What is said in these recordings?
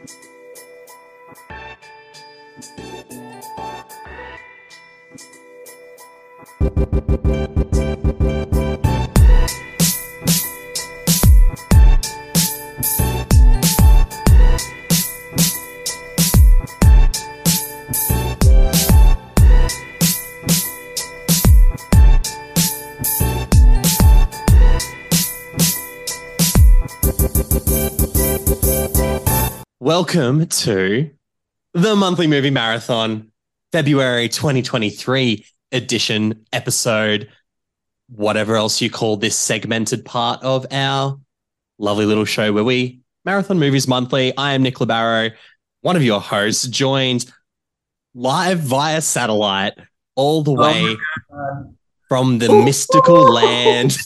Thank you. Welcome to the monthly movie marathon, February 2023 edition episode, whatever else you call this segmented part of our lovely little show where we marathon movies monthly. I am Nick Labaro, one of your hosts, joined live via satellite all the way from the mystical land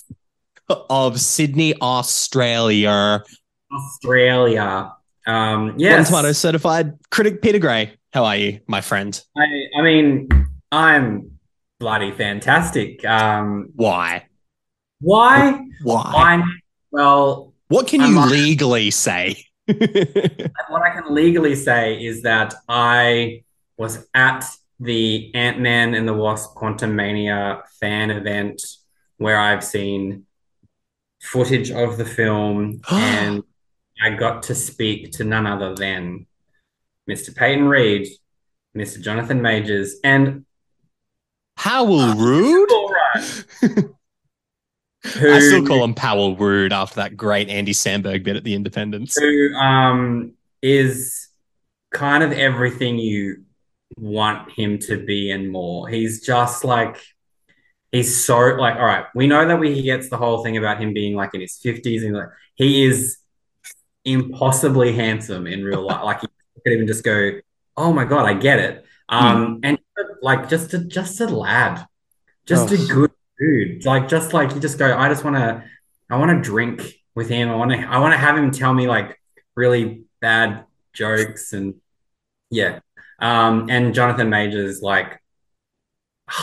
of Sydney, Australia. Australia. Um, One yes. tomato certified critic Peter Gray. How are you, my friend? I, I mean, I'm bloody fantastic. Um, Why? why? Why? Why? Well, What can you legally say? what I can legally say is that I was at the Ant Man and the Wasp Quantumania fan event where I've seen footage of the film and I got to speak to none other than Mr. Peyton Reed, Mr. Jonathan Majors, and Powell Rude? All right. I still call him Powell Rude after that great Andy Samberg bit at the Independence. who um is kind of everything you want him to be and more. He's just like he's so like all right, we know that we, he gets the whole thing about him being like in his 50s and like he is impossibly handsome in real life. Like you could even just go, "Oh my god, I get it." Um and like just a just a lad. Just a Oh. good dude. Like just like you just go, I just want to I want to drink with him. I want to I want to have him tell me like really bad jokes and yeah. Um and Jonathan Majors like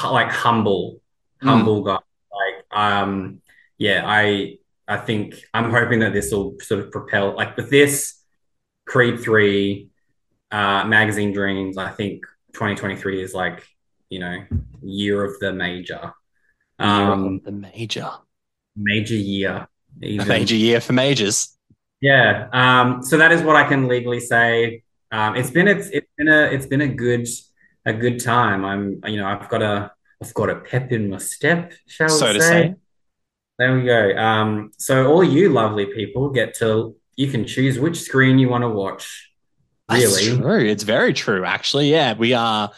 like humble Hmm. humble guy. Like um yeah, I I think I'm hoping that this will sort of propel like with this Creed 3 uh magazine dreams, I think 2023 is like, you know, year of the major. Um the major. major year. A even. major year for majors. Yeah. Um, so that is what I can legally say. Um, it's been it's it's been a it's been a good a good time. I'm you know I've got a I've got a pep in my step, shall we So to say? There we go. Um, so all you lovely people get to you can choose which screen you want to watch. That's Really, true. It's very true, actually. Yeah, we are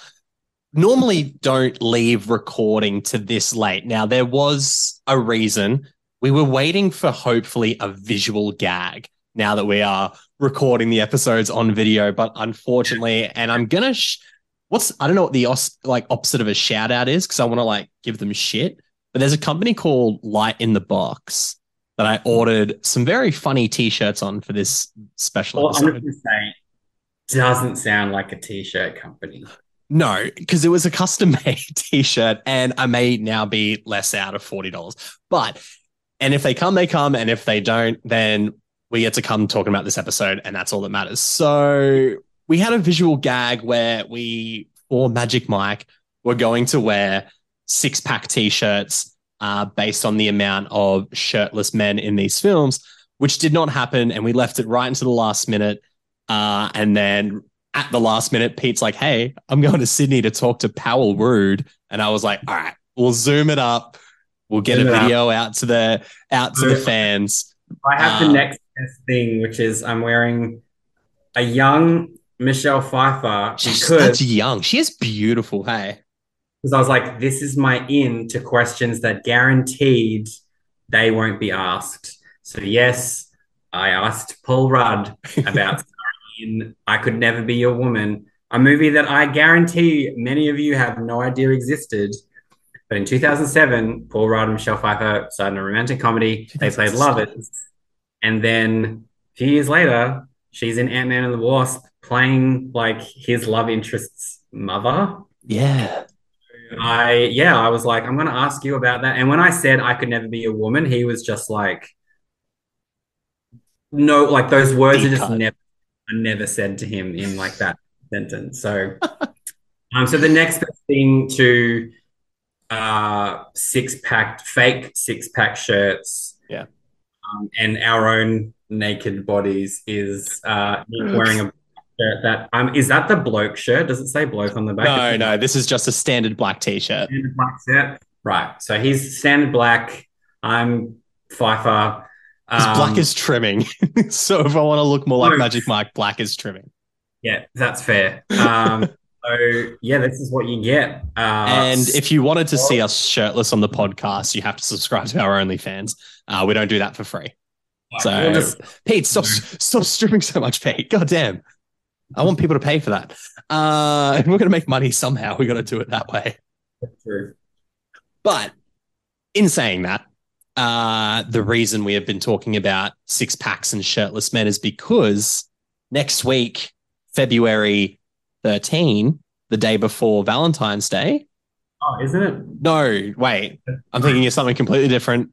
normally don't leave recording to this late. Now, there was a reason. We were waiting for hopefully a visual gag now that we are recording the episodes on video, but unfortunately, and I'm gonna sh- what's I don't know what the os- like opposite of a shout out is because I want to like give them shit. But there's a company called Light in the Box that I ordered some very funny t-shirts on for this special well, I'm episode. gonna say, doesn't sound like a t-shirt company. No, because it was a custom made t-shirt and I may now be less out of $40. But and if they come, they come. And if they don't, then we get to come talking about this episode, and that's all that matters. So we had a visual gag where we, for Magic Mike, were going to wear six-pack t-shirts uh, based on the amount of shirtless men in these films, which did not happen, and we left it right into the last minute. Uh, and then at the last minute, Pete's like, "Hey, I'm going to Sydney to talk to Powell Rude," and I was like, "All right, we'll zoom it up. We'll get Zoom a up. video out to the out to the fans." I have Uh, the next best thing, which is I'm wearing a young Michelle Pfeiffer She's because such young. She is beautiful. Hey, because I was like, this is my in to questions that guaranteed they won't be asked. So yes, I asked Paul Rudd about in I Could Never Be Your Woman, a movie that I guarantee many of you have no idea existed. But in 2007, Paul Rudd and Michelle Pfeiffer starred in a romantic comedy. They played lovers. And then a few years later, she's in Ant Man and the Wasp playing like his love interest's mother. yeah, I yeah, I was like, I'm gonna ask you about that. And when I said I could never be a woman, he was just like, no, like those words Deep are just cut. never are never said to him in like that sentence. So, um, so the next best thing to uh, six pack, fake six pack shirts, Yeah. um, and our own naked bodies is uh, wearing a shirt that um, is that the bloke shirt? Does it say bloke on the back? No, no, this is just a standard black t-shirt. Standard black shirt. Right. So he's standard black. I'm Pfeiffer. Um, black is trimming. so if I want to look more like. Magic Mike, black is trimming. Yeah, that's fair. Um, so yeah, this is what you get. Uh, and if you wanted to see us shirtless on the podcast, you have to subscribe to our OnlyFans. Uh, we don't do that for free. So we'll just- Pete, stop stop stripping so much, Pete. God damn. I want people to pay for that. Uh, if we're gonna make money somehow, we gotta do it that way. True. But in saying that, uh, the reason we have been talking about six packs and shirtless men is because next week, February 13, the day before Valentine's Day. Oh, isn't it? No, wait, I'm thinking of something completely different.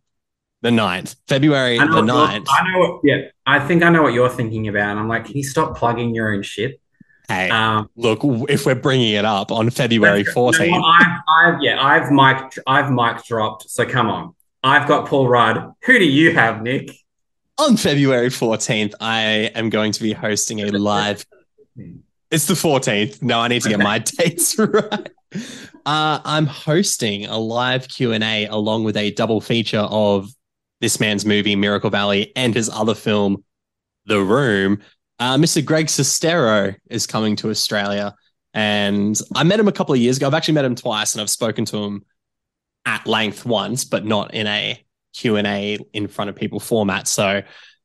The 9th, February the know, what 9th. I know. What, yeah, I think I know what you're thinking about. And I'm like, can you stop plugging your own shit? Hey, Um, look, if we're bringing it up on February You know 14th, I've, I've, yeah, I've mic, I've mic dropped. So come on. I've got Paul Rudd. Who do you have, Nick? on February 14th, I am going to be hosting a live It's the 14th. No, I need to get my dates right. Uh, I'm hosting a live Q&A along with a double feature of this man's movie, Miracle Valley, and his other film, The Room. Uh, Mr. Greg Sestero is coming to Australia. And I met him a couple of years ago. I've actually met him twice and I've spoken to him at length once, but not in a Q&A in front of people format. So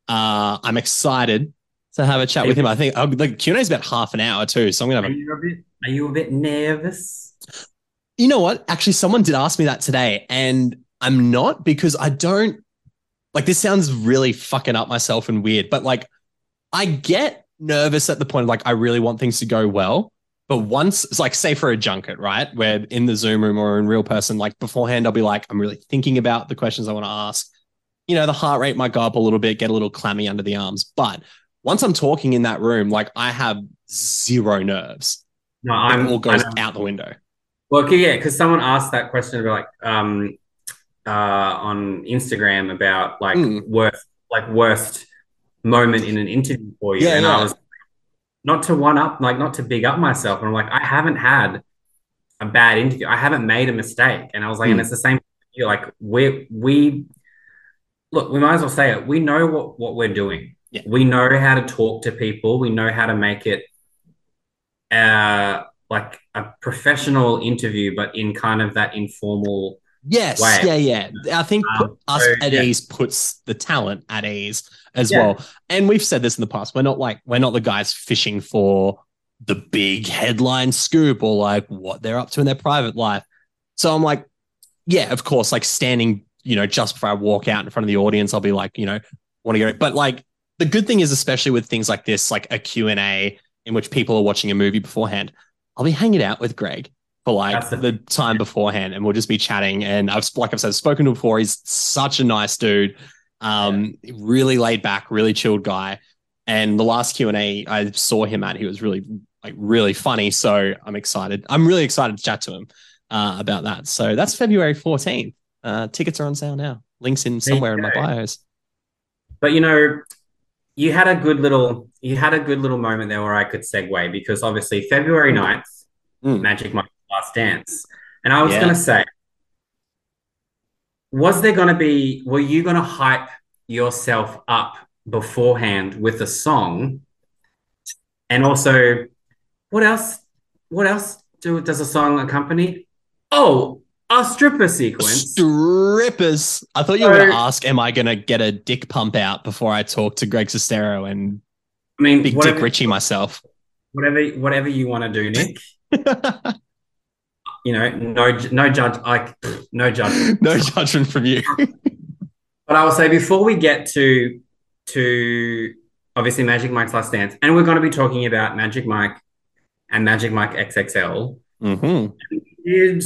uh, I'm excited to have a chat with him. I think uh, the Q&A is about half an hour too. So I'm going to Are have a you a bit? Are you a bit nervous? you know what? Actually, someone did ask me that today, and I'm not because I don't like this sounds really fucking up myself and weird, but like I get nervous at the point of like I really want things to go well. But once it's like say for a junket, right? Where in the Zoom room or in real person, like beforehand, I'll be like, I'm really thinking about the questions I want to ask. You know, the heart rate might go up a little bit, get a little clammy under the arms. But once I'm talking in that room, like I have zero nerves. No, I'm. all goes out the window. Well, yeah, because someone asked that question about like um uh on Instagram about like Mm. worst like worst moment in an interview for you, Yeah, and yeah. I was not to one up, like not to big up myself, and I'm like, I haven't had a bad interview, I haven't made a mistake, and I was like, and Mm. it's the same. You like we we look, we might as well say it. We know what what we're doing. Yeah. We know how to talk to people. We know how to make it uh like a professional interview, but in kind of that informal. Yes, way. yeah, yeah. I think Um, us so, at yeah. ease puts the talent at ease as Yeah. well. And we've said this in the past. We're not like we're not the guys fishing for the big headline scoop or like what they're up to in their private life. So I'm like, yeah, of course, like standing, you know, just before I walk out in front of the audience, I'll be like, you know, want to go. But like the good thing is, especially with things like this, like a Q&A in which people are watching a movie beforehand, I'll be hanging out with Greg for like the- the time beforehand and we'll just be chatting. And I've, like I've said, spoken to him before. He's such a nice dude. Um, really laid back, really chilled guy. And the last Q&A I saw him at, he was really like really funny. So I'm excited. I'm really excited to chat to him uh, about that. So that's February 14th. Uh, tickets are on sale now. Links in somewhere in my bios. But you know, you had a good little you had a good little moment there where I could segue because obviously February 9th, Mm. Magic Mike's Last Dance. And I was Yeah. gonna say, was there gonna be were you gonna hype yourself up beforehand with a song? And also, what else what else do does a song accompany? Oh, a stripper sequence. Strippers. I thought you were going to ask, am I going to get a dick pump out before I talk to Greg Sestero and I mean, Big whatever, Dick Richie myself? whatever whatever you want to do, Nick. you know, no, no judge, like no judge. no judgment from you. But I will say before we get to to obviously Magic Mike's Last Dance, and we're going to be talking about Magic Mike and Magic Mike XXL. Mm-hmm. We did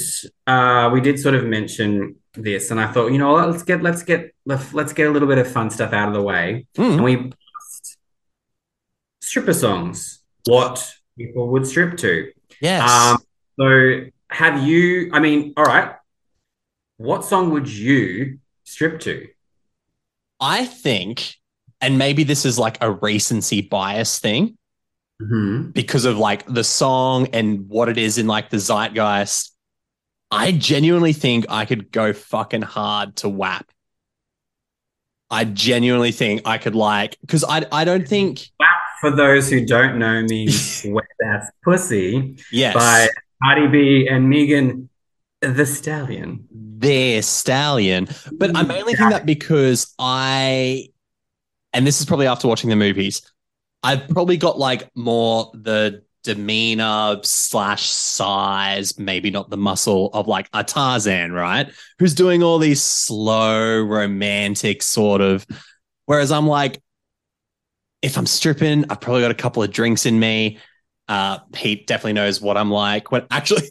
uh, we did sort of mention this, and I thought, you know, let's get let's get let's let's get a little bit of fun stuff out of the way, and Mm. we stripper songs. What people would strip to. Yes. Um, so have you? I mean, all right. What song would you strip to? I think, and maybe this is like a recency bias thing Mm-hmm. because of like the song and what it is in like the zeitgeist. I genuinely think I could go fucking hard to WAP. I genuinely think I could like because I I don't think For those who don't know me, wet ass pussy yes by Cardi B and Megan Thee Stallion. their stallion. But I'm mainly think that because I, and this is probably after watching the movies, I've probably got like more the demeanor slash size, maybe not the muscle of like a Tarzan, right? Who's doing all these slow, romantic sort of. Whereas I'm like, if I'm stripping, I've probably got a couple of drinks in me. Uh, Pete definitely knows what I'm like. When actually,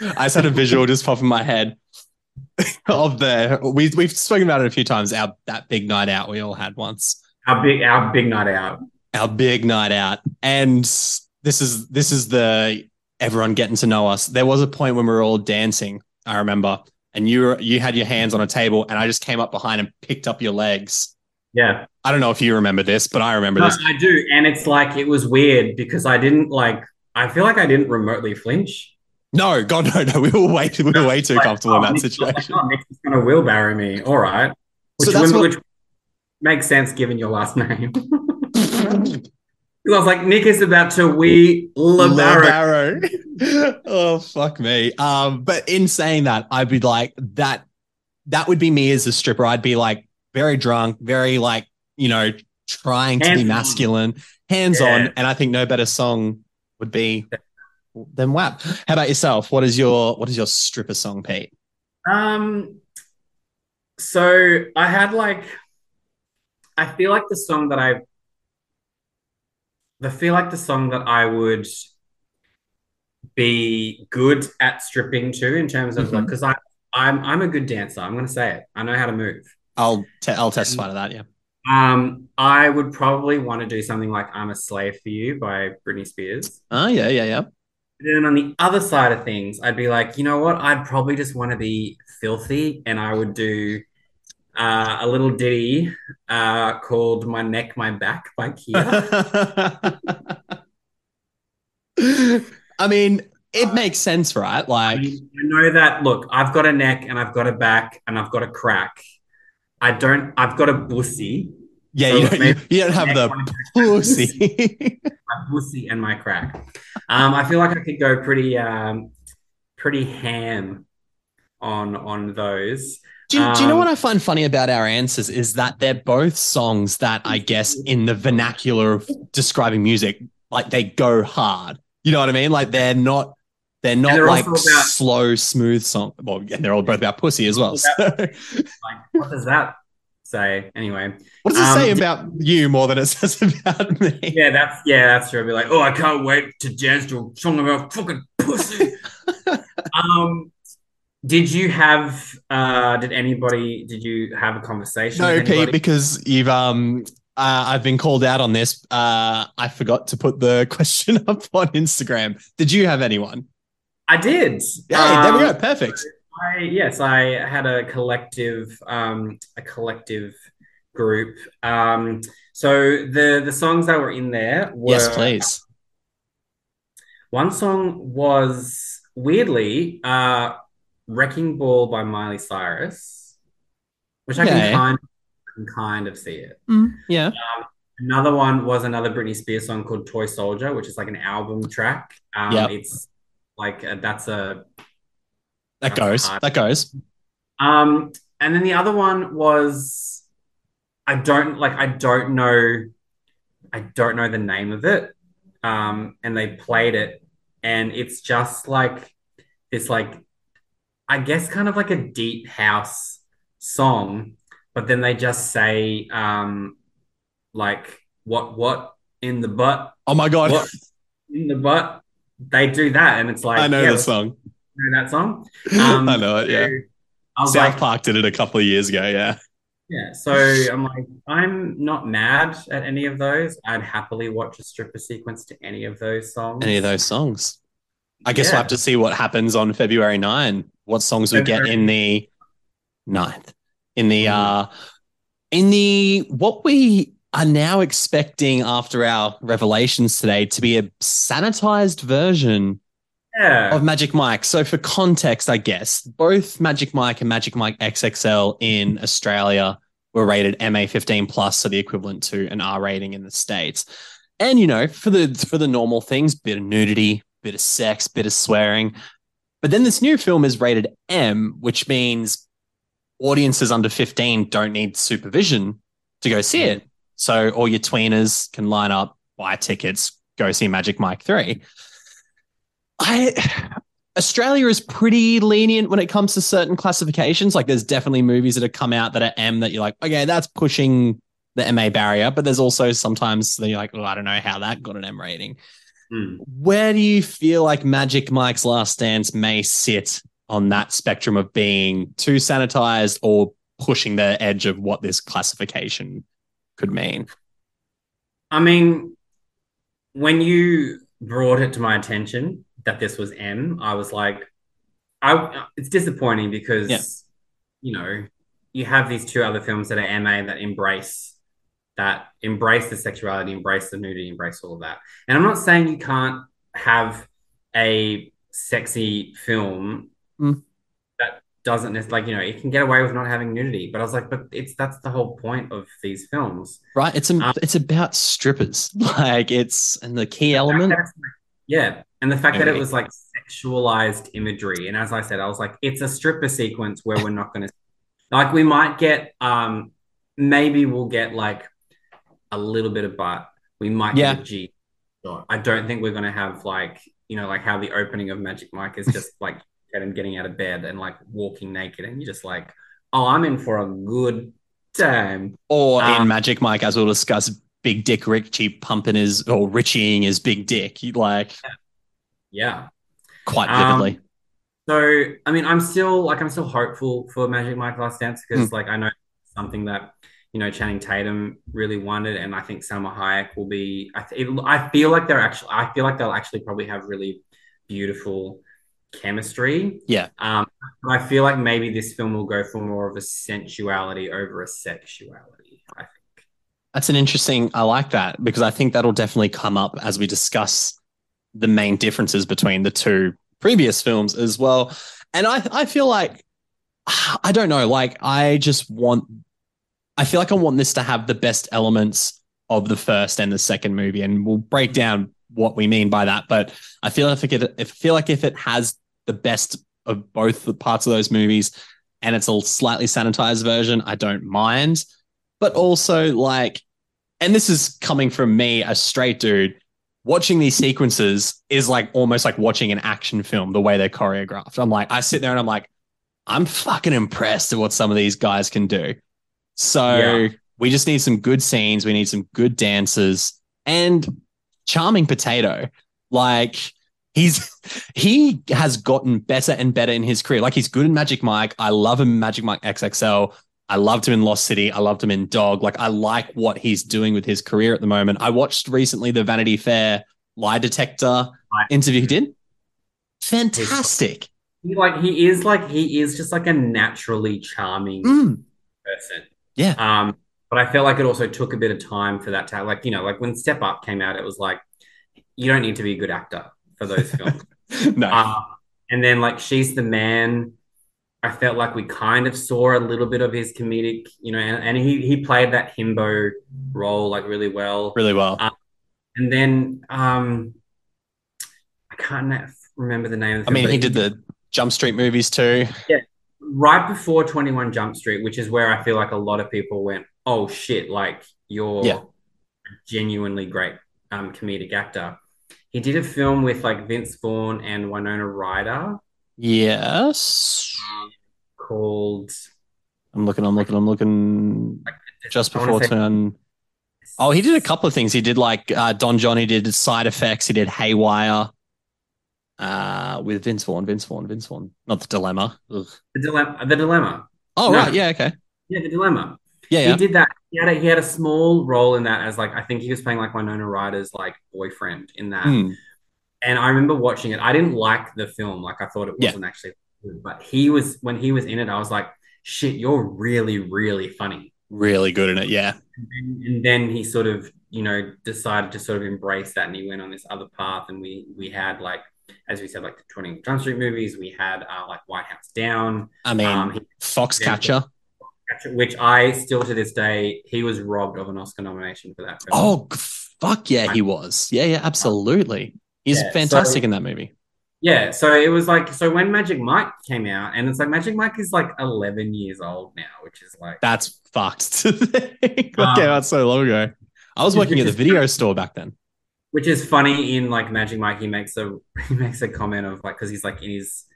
I just had a visual just pop in my head of the we we've spoken about it a few times. Our that big night out we all had once. Our big, our big night out. Our big night out, and this is this is the everyone getting to know us. There was a point when we were all dancing. I remember, and you were you had your hands on a table, and I just came up behind and picked up your legs. Yeah, I don't know if you remember this, but I remember No, this. I do, and it's like it was weird because I didn't like. I feel like I didn't remotely flinch. No, God, no, no. We were way too, we were way too Like, comfortable in oh, that Nick's- situation. Oh, Nick's just gonna wheelbarrow me. All right, which, So what- which makes sense given your last name. I was like, Nick is about to wee. LeBarrow. oh fuck me. Um, but in saying that, I'd be like that. That would be me as a stripper. I'd be like very drunk, very like you know trying to Hands be on. masculine, hands Yeah. on, and I think no better song would be than WAP. How about yourself? What is your what is your stripper song, Pete? Um, so I had like, I feel like the song that I, I feel like the song that I would be good at stripping to in terms of like, Mhm. because I, I'm, I'm a good dancer. I'm gonna say it. I know how to move. I'll te- I'll testify to that. Yeah. Um, I would probably want to do something like "I'm a Slave for You" by Britney Spears. Oh yeah, yeah, yeah. Then on the other side of things, I'd be like, you know what? I'd probably just want to be filthy, and I would do uh, a little ditty uh, called "My Neck, My Back" by Khia. I mean, it makes sense, right? I, Like, mean, I know that. Look, I've got a neck, and I've got a back, and I've got a crack. I don't. I've got a bussy, yeah, So you don't, you, maybe you don't have the pussy. my pussy, and my crack. Um, I feel like I could go pretty, um, pretty ham on on those. do, you, do you know Um, what I find funny about our answers is that they're both songs that I guess in the vernacular of describing music, like they go hard. You know what I mean? Like they're not. They're not they're like about- slow, smooth song. Well, and they're all both about pussy as well. So, Like, what does that say? Anyway, what does it say Um, about you more than it says about me? yeah, that's yeah, that's true. I'd be like, oh, I can't wait to dance to a song about fucking pussy. um, did you have? Uh, did anybody? Did you have a conversation? No, Pete, because you've um uh, I've been called out on this. Uh, I forgot to put the question up on Instagram. Did you have anyone? I did. Yeah, there we Um, go. Perfect. I yes, I had a collective, um, a collective group. Um, so the the songs that were in there were Yes, please. One song was weirdly uh, "Wrecking Ball" by Miley Cyrus, which I can kind can kind of see it. Yeah. Another one was another Britney Spears song called "Toy Soldier," which is like an album track. Um, Yep. It's like uh that's a That That's goes. That goes. Um, and then the other one was I don't like I don't know I don't know the name of it. Um, and they played it, and it's just like this like I guess kind of like a deep house song, but then they just say um like what what in the butt, Oh my god. what in the butt. They do that, and it's like I know yeah, the song. know that song. Um, I know it, yeah. I was South like, Park did it a couple of years ago, yeah. Yeah, so I'm like, I'm not mad at any of those. I'd happily watch a stripper sequence to any of those songs. Any of those songs. I guess we'll have to see what happens on February 9. What songs we get in the 9th. In the Mhm. uh in the what we are now expecting after our revelations today to be a sanitized version Yeah. of Magic Mike. So for context, I guess, both Magic Mike and Magic Mike XXL in Australia were rated MA15 plus, so the equivalent to an R rating in the States. And you know, for the for the normal things, bit of nudity, bit of sex, bit of swearing. But then this new film is rated M, which means audiences under 15 don't need supervision to go see mm. it. So all your tweeners can line up, buy tickets, go see Magic Mike 3. I Australia is pretty lenient when it comes to certain classifications. Like there's definitely movies that have come out that are M that you're like, okay, that's pushing the MA barrier. But there's also sometimes that you're like, oh, I don't know how that got an M rating. Hmm. Where do you feel like Magic Mike's Last Dance may sit on that spectrum of being too sanitized or pushing the edge of what this classification could mean? I mean, when you brought it to my attention that this was M, I was like, I it's disappointing because Yeah. you know you have these two other films that are MA that embrace that embrace the sexuality, embrace the nudity, embrace all of that. And I'm not saying you can't have a sexy film Mm. Doesn't like you know it can get away with not having nudity. But I was like, but it's that's the whole point of these films. Right? It's a, Um, it's about strippers. Like it's and the key element. Yeah. And the fact that it was like sexualized imagery. And as I said, I was like, it's a stripper sequence where we're not going to, like, we might get, um, maybe we'll get like a little bit of butt. We might Yeah. get a G. I don't think we're going to have like, you know, like how the opening of Magic Mike is just like Adam getting out of bed and like walking naked. And you're just like, oh, I'm in for a good time. Or in Um, Magic Mike, as we'll discuss, Big Dick Richie pumping his or Richieing his big dick, you like Yeah. quite Um, vividly. So, I mean, I'm still like I'm still hopeful for Magic Mike Last Dance because Hmm. like I know something that you know Channing Tatum really wanted, and I think Salma Hayek will be. I th- I feel like they're actually. I feel like they'll actually probably have really beautiful chemistry. Yeah. Um, but I feel like maybe this film will go for more of a sensuality over a sexuality. I think. That's an interesting. I like that because I think that'll definitely come up as we discuss the main differences between the two previous films as well. And I, I feel like I don't know. Like I just want. I feel like I want this to have the best elements of the first and the second movie, and we'll break down what we mean by that. But I feel if it, if I feel like if it has the best of both the parts of those movies, and it's a slightly sanitized version, I don't mind. But also like, and this is coming from me, a straight dude. Watching these sequences is like almost like watching an action film, the way they're choreographed. I'm like, I sit there and I'm like, I'm fucking impressed at what some of these guys can do. So Yeah. we just need some good scenes. We need some good dances and charming potato. Like he's he has gotten better and better in his career. Like he's good in Magic Mike. I love him in Magic Mike XXL. I loved him in Lost City. I loved him in Dog. Like I like what he's doing with his career at the moment. I watched recently the Vanity Fair lie detector interview he did. Fantastic. He like he is like he is just like a naturally charming Mm, person. yeah. Um, but I felt like it also took a bit of time for that to like, you know, like when Step Up came out, it was like, you don't need to be a good actor for those films. no. um, and then like She's the Man, I felt like we kind of saw a little bit of his comedic, you know, and, and he he played that himbo role like really well. really well. uh, And then um I can't remember the name of the I mean, he did the Jump Street movies too. Yeah, right before 21 Jump Street, which is where I feel like a lot of people went, oh shit, like you're Yeah. a genuinely great um, comedic actor. He did a film with like Vince Vaughn and Winona Ryder Yes. called I'm looking, I'm looking, I'm looking just I wanna before say- turn. Oh, he did a couple of things. He did like uh, Don Johnny did side effects. He did Haywire uh, with Vince Vaughn, Vince Vaughn, Vince Vaughn. Not the dilemma. Ugh. the dilemma. The dilemma. Oh, No. right. Yeah. Okay. Yeah, the dilemma. Yeah, He did that. He had a, he had a small role in that as like I think he was playing like Winona Ryder's like boyfriend in that. Hmm. And I remember watching it. I didn't like the film. Like I thought it wasn't actually good. But he was when he was in it, I was like, shit, you're really, really funny. Really good in it. Yeah. And, and then he sort of, you know, decided to sort of embrace that and he went on this other path. And we we had like, as we said, like the 20 Jump Street movies, we had uh, like White House Down, I mean, um, he- Foxcatcher. Which I still to this day, he was robbed of an Oscar nomination for that film. Oh, fuck yeah, he was. Yeah, yeah, absolutely. He's Yeah, fantastic so- in that movie. Yeah, so it was like so when Magic Mike came out, and it's like Magic Mike is like 11 years old now, which is like That's fucked to think. That Um, came out so long ago. I was working at the video store back then. which is funny in like Magic Mike. He makes a he makes a comment of like because he's like in his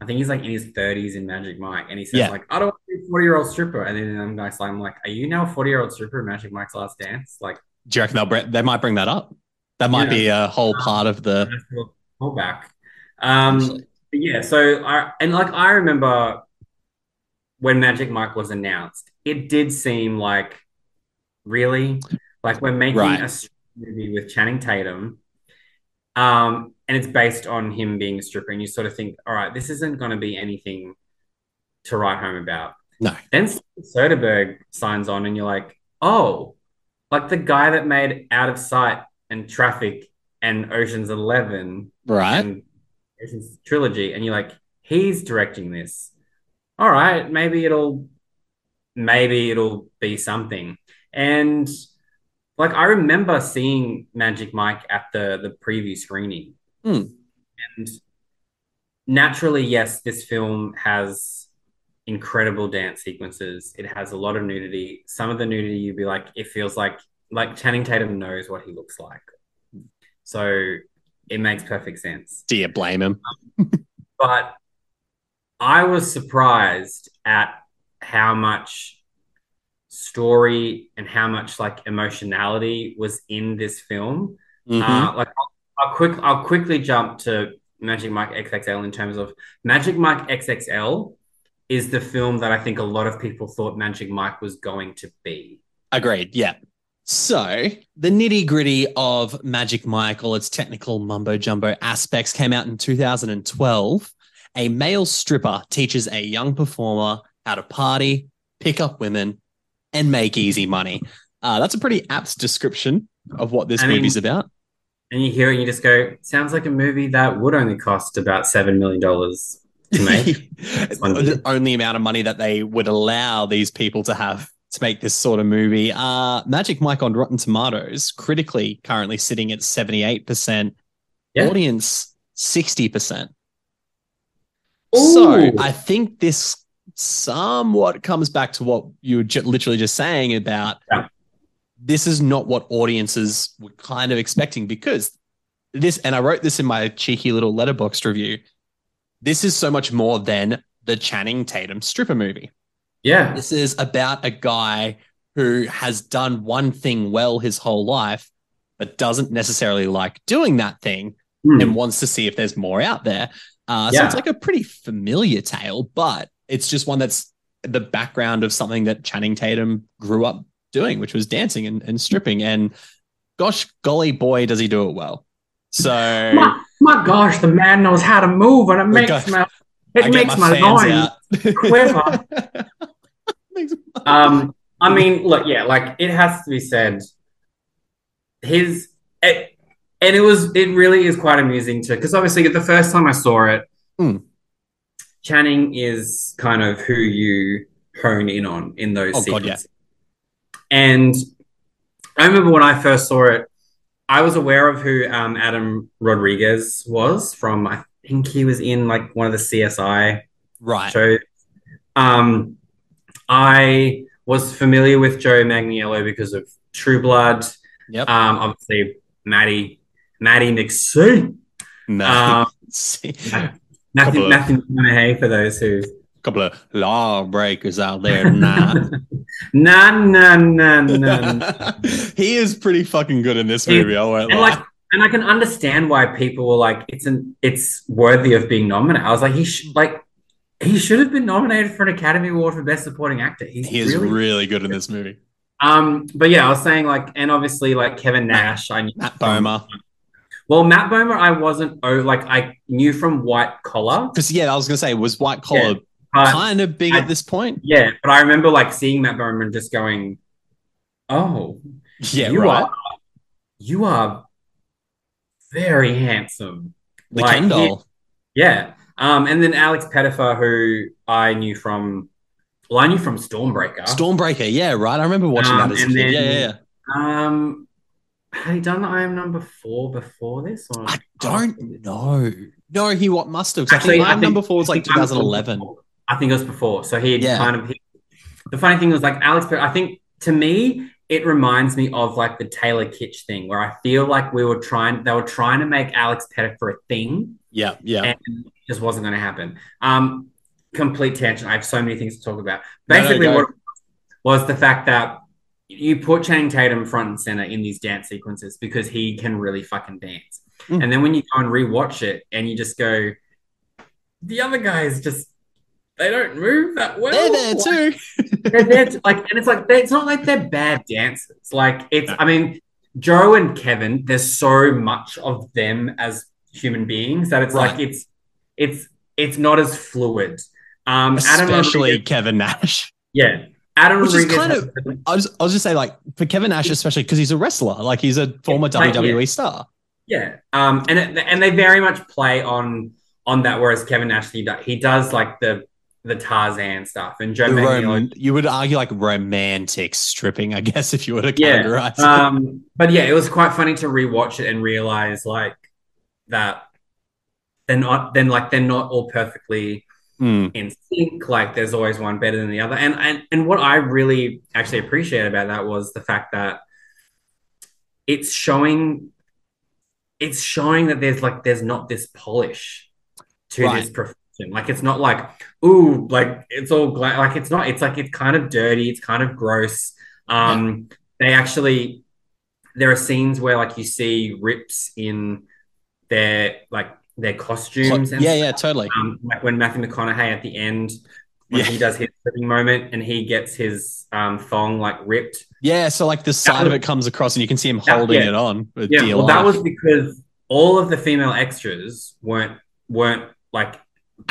I think he's like in his 30s in Magic Mike, and he says Yeah. like I don't want to be a 40 year old stripper, and then I'm like I'm like, are you now a 40 year old stripper in Magic Mike's Last Dance? Like Do you reckon they'll bring, they might bring that up? That might Yeah. be a whole part of the. callback. Um, yeah, so I and like I remember when Magic Mike was announced, it did seem like really like we're making Right. a movie with Channing Tatum, um, and it's based on him being a stripper, and you sort of think, all right, this isn't going to be anything to write home about. No. Then Soderbergh signs on, and you're like, oh, like the guy that made Out of Sight and Traffic and Ocean's Eleven Right. and Ocean's trilogy, and you're like, he's directing this. All right, maybe it'll, maybe it'll be something. And like, I remember seeing Magic Mike at the the preview screening, Hmm. and naturally, yes, this film has incredible dance sequences. It has a lot of nudity. Some of the nudity, you'd be like, it feels like like Channing Tatum knows what he looks like, so it makes perfect sense Do you blame him? but I was surprised at how much story and how much like emotionality was in this film. Mhm. Uh, like I'll, quick, I'll quickly jump to Magic Mike XXL in terms of Magic Mike XXL is the film that I think a lot of people thought Magic Mike was going to be. Agreed. Yeah. So the nitty gritty of Magic Mike, all its technical mumbo jumbo aspects, came out in 2012. A male stripper teaches a young performer how to party, pick up women, and make easy money. Uh, that's a pretty apt description of what this I mean- movie's about. And you hear it and you just go, sounds like a movie that would only cost about $7 million to make. the only amount of money that they would allow these people to have to make this sort of movie. Uh, Magic Mike on Rotten Tomatoes, critically currently sitting at 78%, Yeah. audience 60%. So I think this somewhat comes back to what you were ju- literally just saying about Yeah. This is not what audiences were kind of expecting because this, and I wrote this in my cheeky little Letterboxd review. This is so much more than the Channing Tatum stripper movie. yeah. This is about a guy who has done one thing well his whole life, but doesn't necessarily like doing that thing Hmm. and wants to see if there's more out there. Uh, so it's like a pretty familiar tale, but it's just one that's the background of something that Channing Tatum grew up doing, which was dancing and, and stripping. And gosh, golly boy, does he do it well. So my, my gosh, the man knows how to move, and it makes gosh. my it get makes my, fans loins quiver. Um, I mean, look, yeah, like it has to be said. His it, and it was it really is quite amusing to because obviously the first time I saw it, Hmm. Channing is kind of who you hone in on in those Oh, God, yeah. And I remember when I first saw it, I was aware of who um, Adam Rodriguez was from. I think he was in like one of the CSI right. show. Um, I was familiar with Joe Manganiello because of True Blood. Yep. Um, obviously, Maddie, Maddie McSee, no. um, Matthew, Matthew McConaughey for those who. Couple of lawbreakers out there. Nah. Nah, nah, nah, nah. he is pretty fucking good in this movie. I won't and lie. like, and I can understand why people were like, it's an, it's worthy of being nominated. I was like, he sh- like, he should have been nominated for an Academy Award for Best Supporting Actor. He's He is really, really good in this movie. um, but yeah, I was saying like, and obviously like Kevin Nash, I knew Matt Bomer. Well, Matt Bomer, I wasn't oh like I knew from White Collar, Because yeah, I was gonna say, was White Collar but kind of big I- at this point? yeah, but I remember like seeing that moment, and just going, "Oh, Yeah, you right. are, you are very handsome." the like, Ken doll. Yeah. Um, and then Alex Pettyfer, who I knew from, well, I knew from Stormbreaker. Stormbreaker, yeah, right. I remember watching Um, that as a kid. yeah, yeah, yeah. Um, had he done I Am Number Four before this? Or I don't know. No, he what must have. I Actually, think I my think- number four was like think I was 2011. before. I think it was before. So he had Yeah. kind of. He, the funny thing was like Alex. But I think to me, it reminds me of like the Taylor Kitsch thing, where I feel like we were trying. They were trying to make Alex Pettyfer a thing, Yeah, yeah. and it just wasn't going to happen. Um, complete tangent. I have so many things to talk about. No, no, Basically, what was the fact that you put Channing Tatum front and center in these dance sequences because he can really fucking dance. Mm. And then when you go and rewatch it and you just go, the other guys just they don't move that well. They're there too. they're there to- like, and it's like they- it's not like they're bad dancers. Like it's, I mean, Joe and Kevin. There's so much of them as human beings that it's Right. like it's it's it's not as fluid. Um, Adam Especially Rodriguez, Kevin Nash. yeah, Adam Which is kind of- I was, I was just say like for Kevin Nash, especially because he's a wrestler, like he's a former WWE yeah. star. Yeah, um, and it, and they very much play on on that. Whereas Kevin Nash, he does, he does like the the Tarzan stuff, and Joe rom- you would argue like romantic stripping, I guess, if you were to Yeah, categorize it. um, but yeah, it was quite funny to rewatch it and realize like that they're not then like they're not all perfectly Hmm. in sync. Like there's always one better than the other. And and and what I really actually appreciate about that was the fact that it's showing it's showing that there's like there's not this polish to Right. this profession. Like it's not like ooh, like it's all gla- like it's not. It's like it's kind of dirty. It's kind of gross. Um, they actually there are scenes where like you see rips in their like their costumes and yeah, yeah, totally. um, like when Matthew McConaughey at the end, when Yeah. he does his flipping moment and he gets his um, thong like ripped. Yeah, so like the side of it comes across and you can see him holding yeah. it on. With Yeah, well, that was because all of the female extras weren't weren't like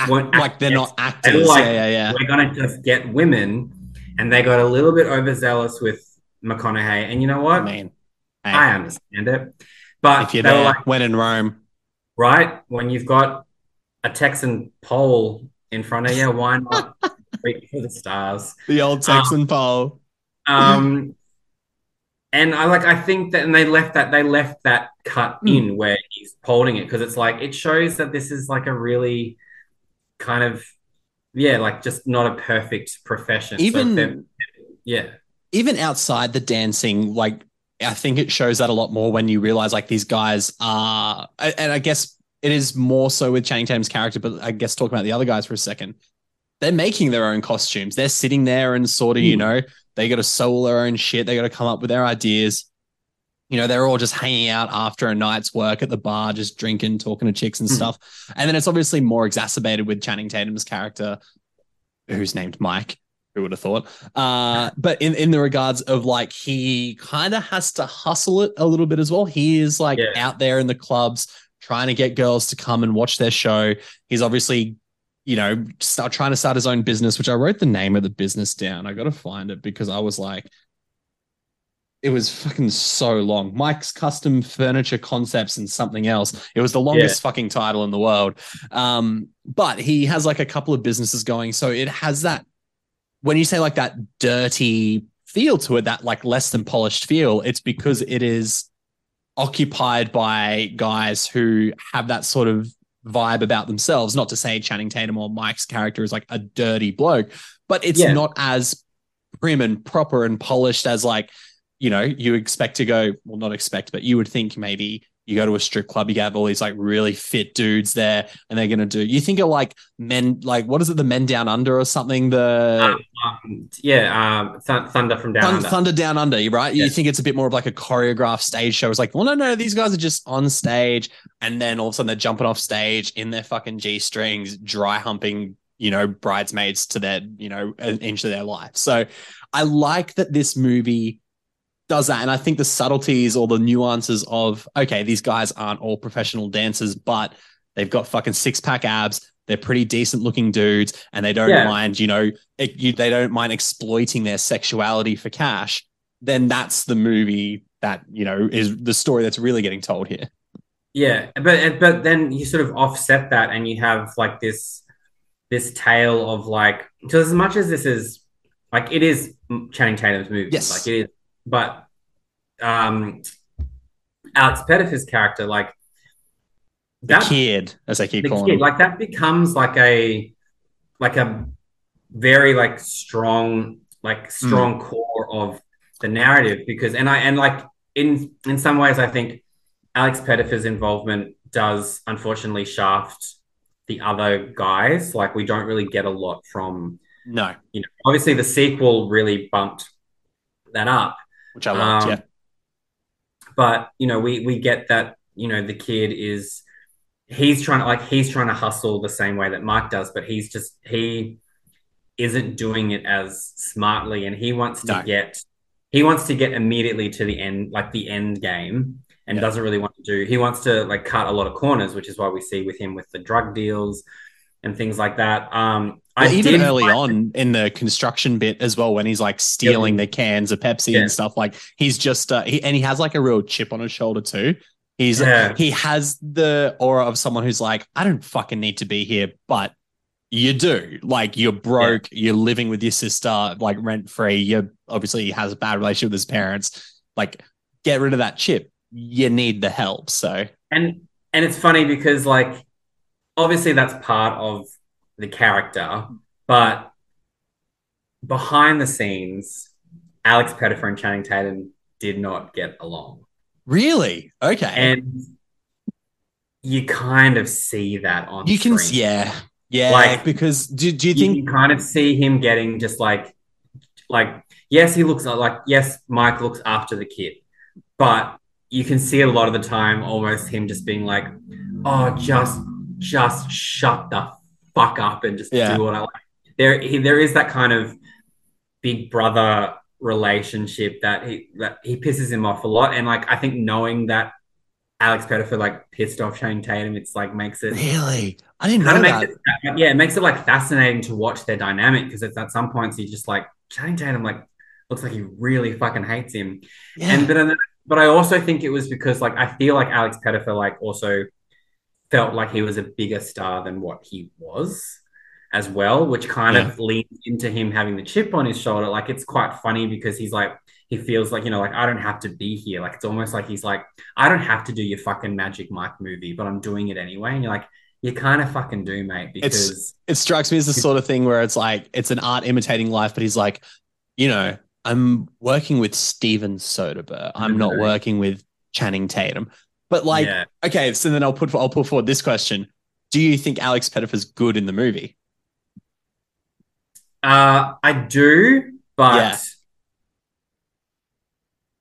Like they're not actors. like- yeah, yeah, yeah. we're gonna just get women, and they got a little bit overzealous with McConaughey. And you know what? I mean, hey, I understand it, but if you're there, like, when in Rome, right when you've got a Texan pole in front of you, why not reach for the stars? the old Texan pole. Um, and I like I think that, and they left that they left that cut Hmm. in where he's holding it because it's like it shows that this is like a really kind of yeah, like just not a perfect profession. So Even yeah, even outside the dancing, like I think it shows that a lot more when you realize like these guys are, and I guess it is more so with Channing Tatum's character, but I guess talking about the other guys for a second, they're making their own costumes. They're sitting there and sort of, you Mm. know, they got to sew all their own shit. They got to come up with their ideas. You know, they're all just hanging out after a night's work at the bar, just drinking, talking to chicks and Mhm. stuff. And then it's obviously more exacerbated with Channing Tatum's character, who's named Mike. Who would have thought? Uh, but in, in the regards of like he kind of has to hustle it a little bit as well. He is like Yeah. out there in the clubs trying to get girls to come and watch their show. He's obviously, you know, start trying to start his own business, which I wrote the name of the business down. I got to find it because I was like, it was fucking so long. Mike's custom furniture concepts and something else. It was the longest fucking title in the world. Um, but he has like a couple of businesses going. So it has that when you say like that dirty feel to it, that like less than polished feel, it's because it is occupied by guys who have that sort of vibe about themselves. Not to say Channing Tatum or Mike's character is like a dirty bloke, but it's Yeah. not as prim and proper and polished as like, you know, you expect to go, well, not expect, but you would think maybe you go to a strip club, you have all these like really fit dudes there, and they're gonna do. You think of like men, like what is it, the Men Down Under or something? The um, yeah, um, Thun- Thunder from Down Thun- Under. Thunder Down Under, right? You think it's a bit more of like a choreographed stage show. It's like, well, no, no, these guys are just on stage, and then all of a sudden they're jumping off stage in their fucking g strings, dry humping you know, bridesmaids to their, you know, an into their life. So I like that this movie does that. And I think the subtleties or the nuances of, okay, these guys aren't all professional dancers, but they've got fucking six pack abs. They're pretty decent looking dudes and they don't Yeah. mind, you know, it, you, they don't mind exploiting their sexuality for cash. Then that's the movie that, you know, is the story that's really getting told here. Yeah, but but then you sort of offset that, and you have like this this tale of like so as much as this is like it is Channing Tatum's movie, Yes. like it is, but um, Alex Pettyfer's character, like The that kid, as I keep the calling kid, him. like that becomes like a like a very like strong like strong core of the narrative because and I and like in in some ways I think Alex Pettyfer's involvement does unfortunately shaft the other guys. Like we don't really get a lot from no, you know obviously the sequel really bumped that up which I loved. um, yeah. but you know we we get that you know the kid is he's trying to like he's trying to hustle the same way that mark does but he's just he isn't doing it as smartly and he wants to No. get he wants to get immediately to the end like the end game and Yeah. doesn't really want to do he wants to like cut a lot of corners which is why we see with him with the drug deals and things like that um i even did early on in the construction bit as well, when he's like stealing the cans of Pepsi Yeah. and stuff, like he's just uh, he, and he has like a real chip on his shoulder too. He's Yeah. he has the aura of someone who's like, I don't fucking need to be here, but you do. Like you're broke, you're living with your sister, like rent free. You obviously he has a bad relationship with his parents. Like, get rid of that chip. You need the help. So and and it's funny because like obviously that's part of the character but behind the scenes alex pettyfer and channing tatum did not get along really, okay, and you kind of see that on you can, screen. yeah, yeah. Like, because do do you you think can kind of see him getting just like like yes he looks like yes mike looks after the kid but you can see a lot of the time almost him just being like oh just just shut the fuck up and just Yeah. do what i like there he, there is that kind of big brother relationship that he that he pisses him off a lot and like i think knowing that alex pettyfer like pissed off Channing tatum it's like makes it really? I didn't know that. it yeah it makes it like fascinating to watch their dynamic because it's at some points you just like Channing Tatum like looks like he really fucking hates him yeah. and but but I also think it was because like I feel like Alex Pettyfer like also felt like he was a bigger star than what he was as well which kind of leans into him having the chip on his shoulder. Like it's quite funny because he's like he feels like you know like I don't have to be here. Like it's almost like he's like I don't have to do your fucking Magic Mike movie but I'm doing it anyway. And you're like you kind of fucking do mate because it strikes me as the sort of thing where it's like it's an art imitating life, but he's like, you know, I'm working with Steven Soderbergh. I'm not working with Channing Tatum. But like, yeah okay, so then I'll put I'll put forward this question: Do you think Alex Pettyfer's good in the movie? Uh, I do, but Yeah.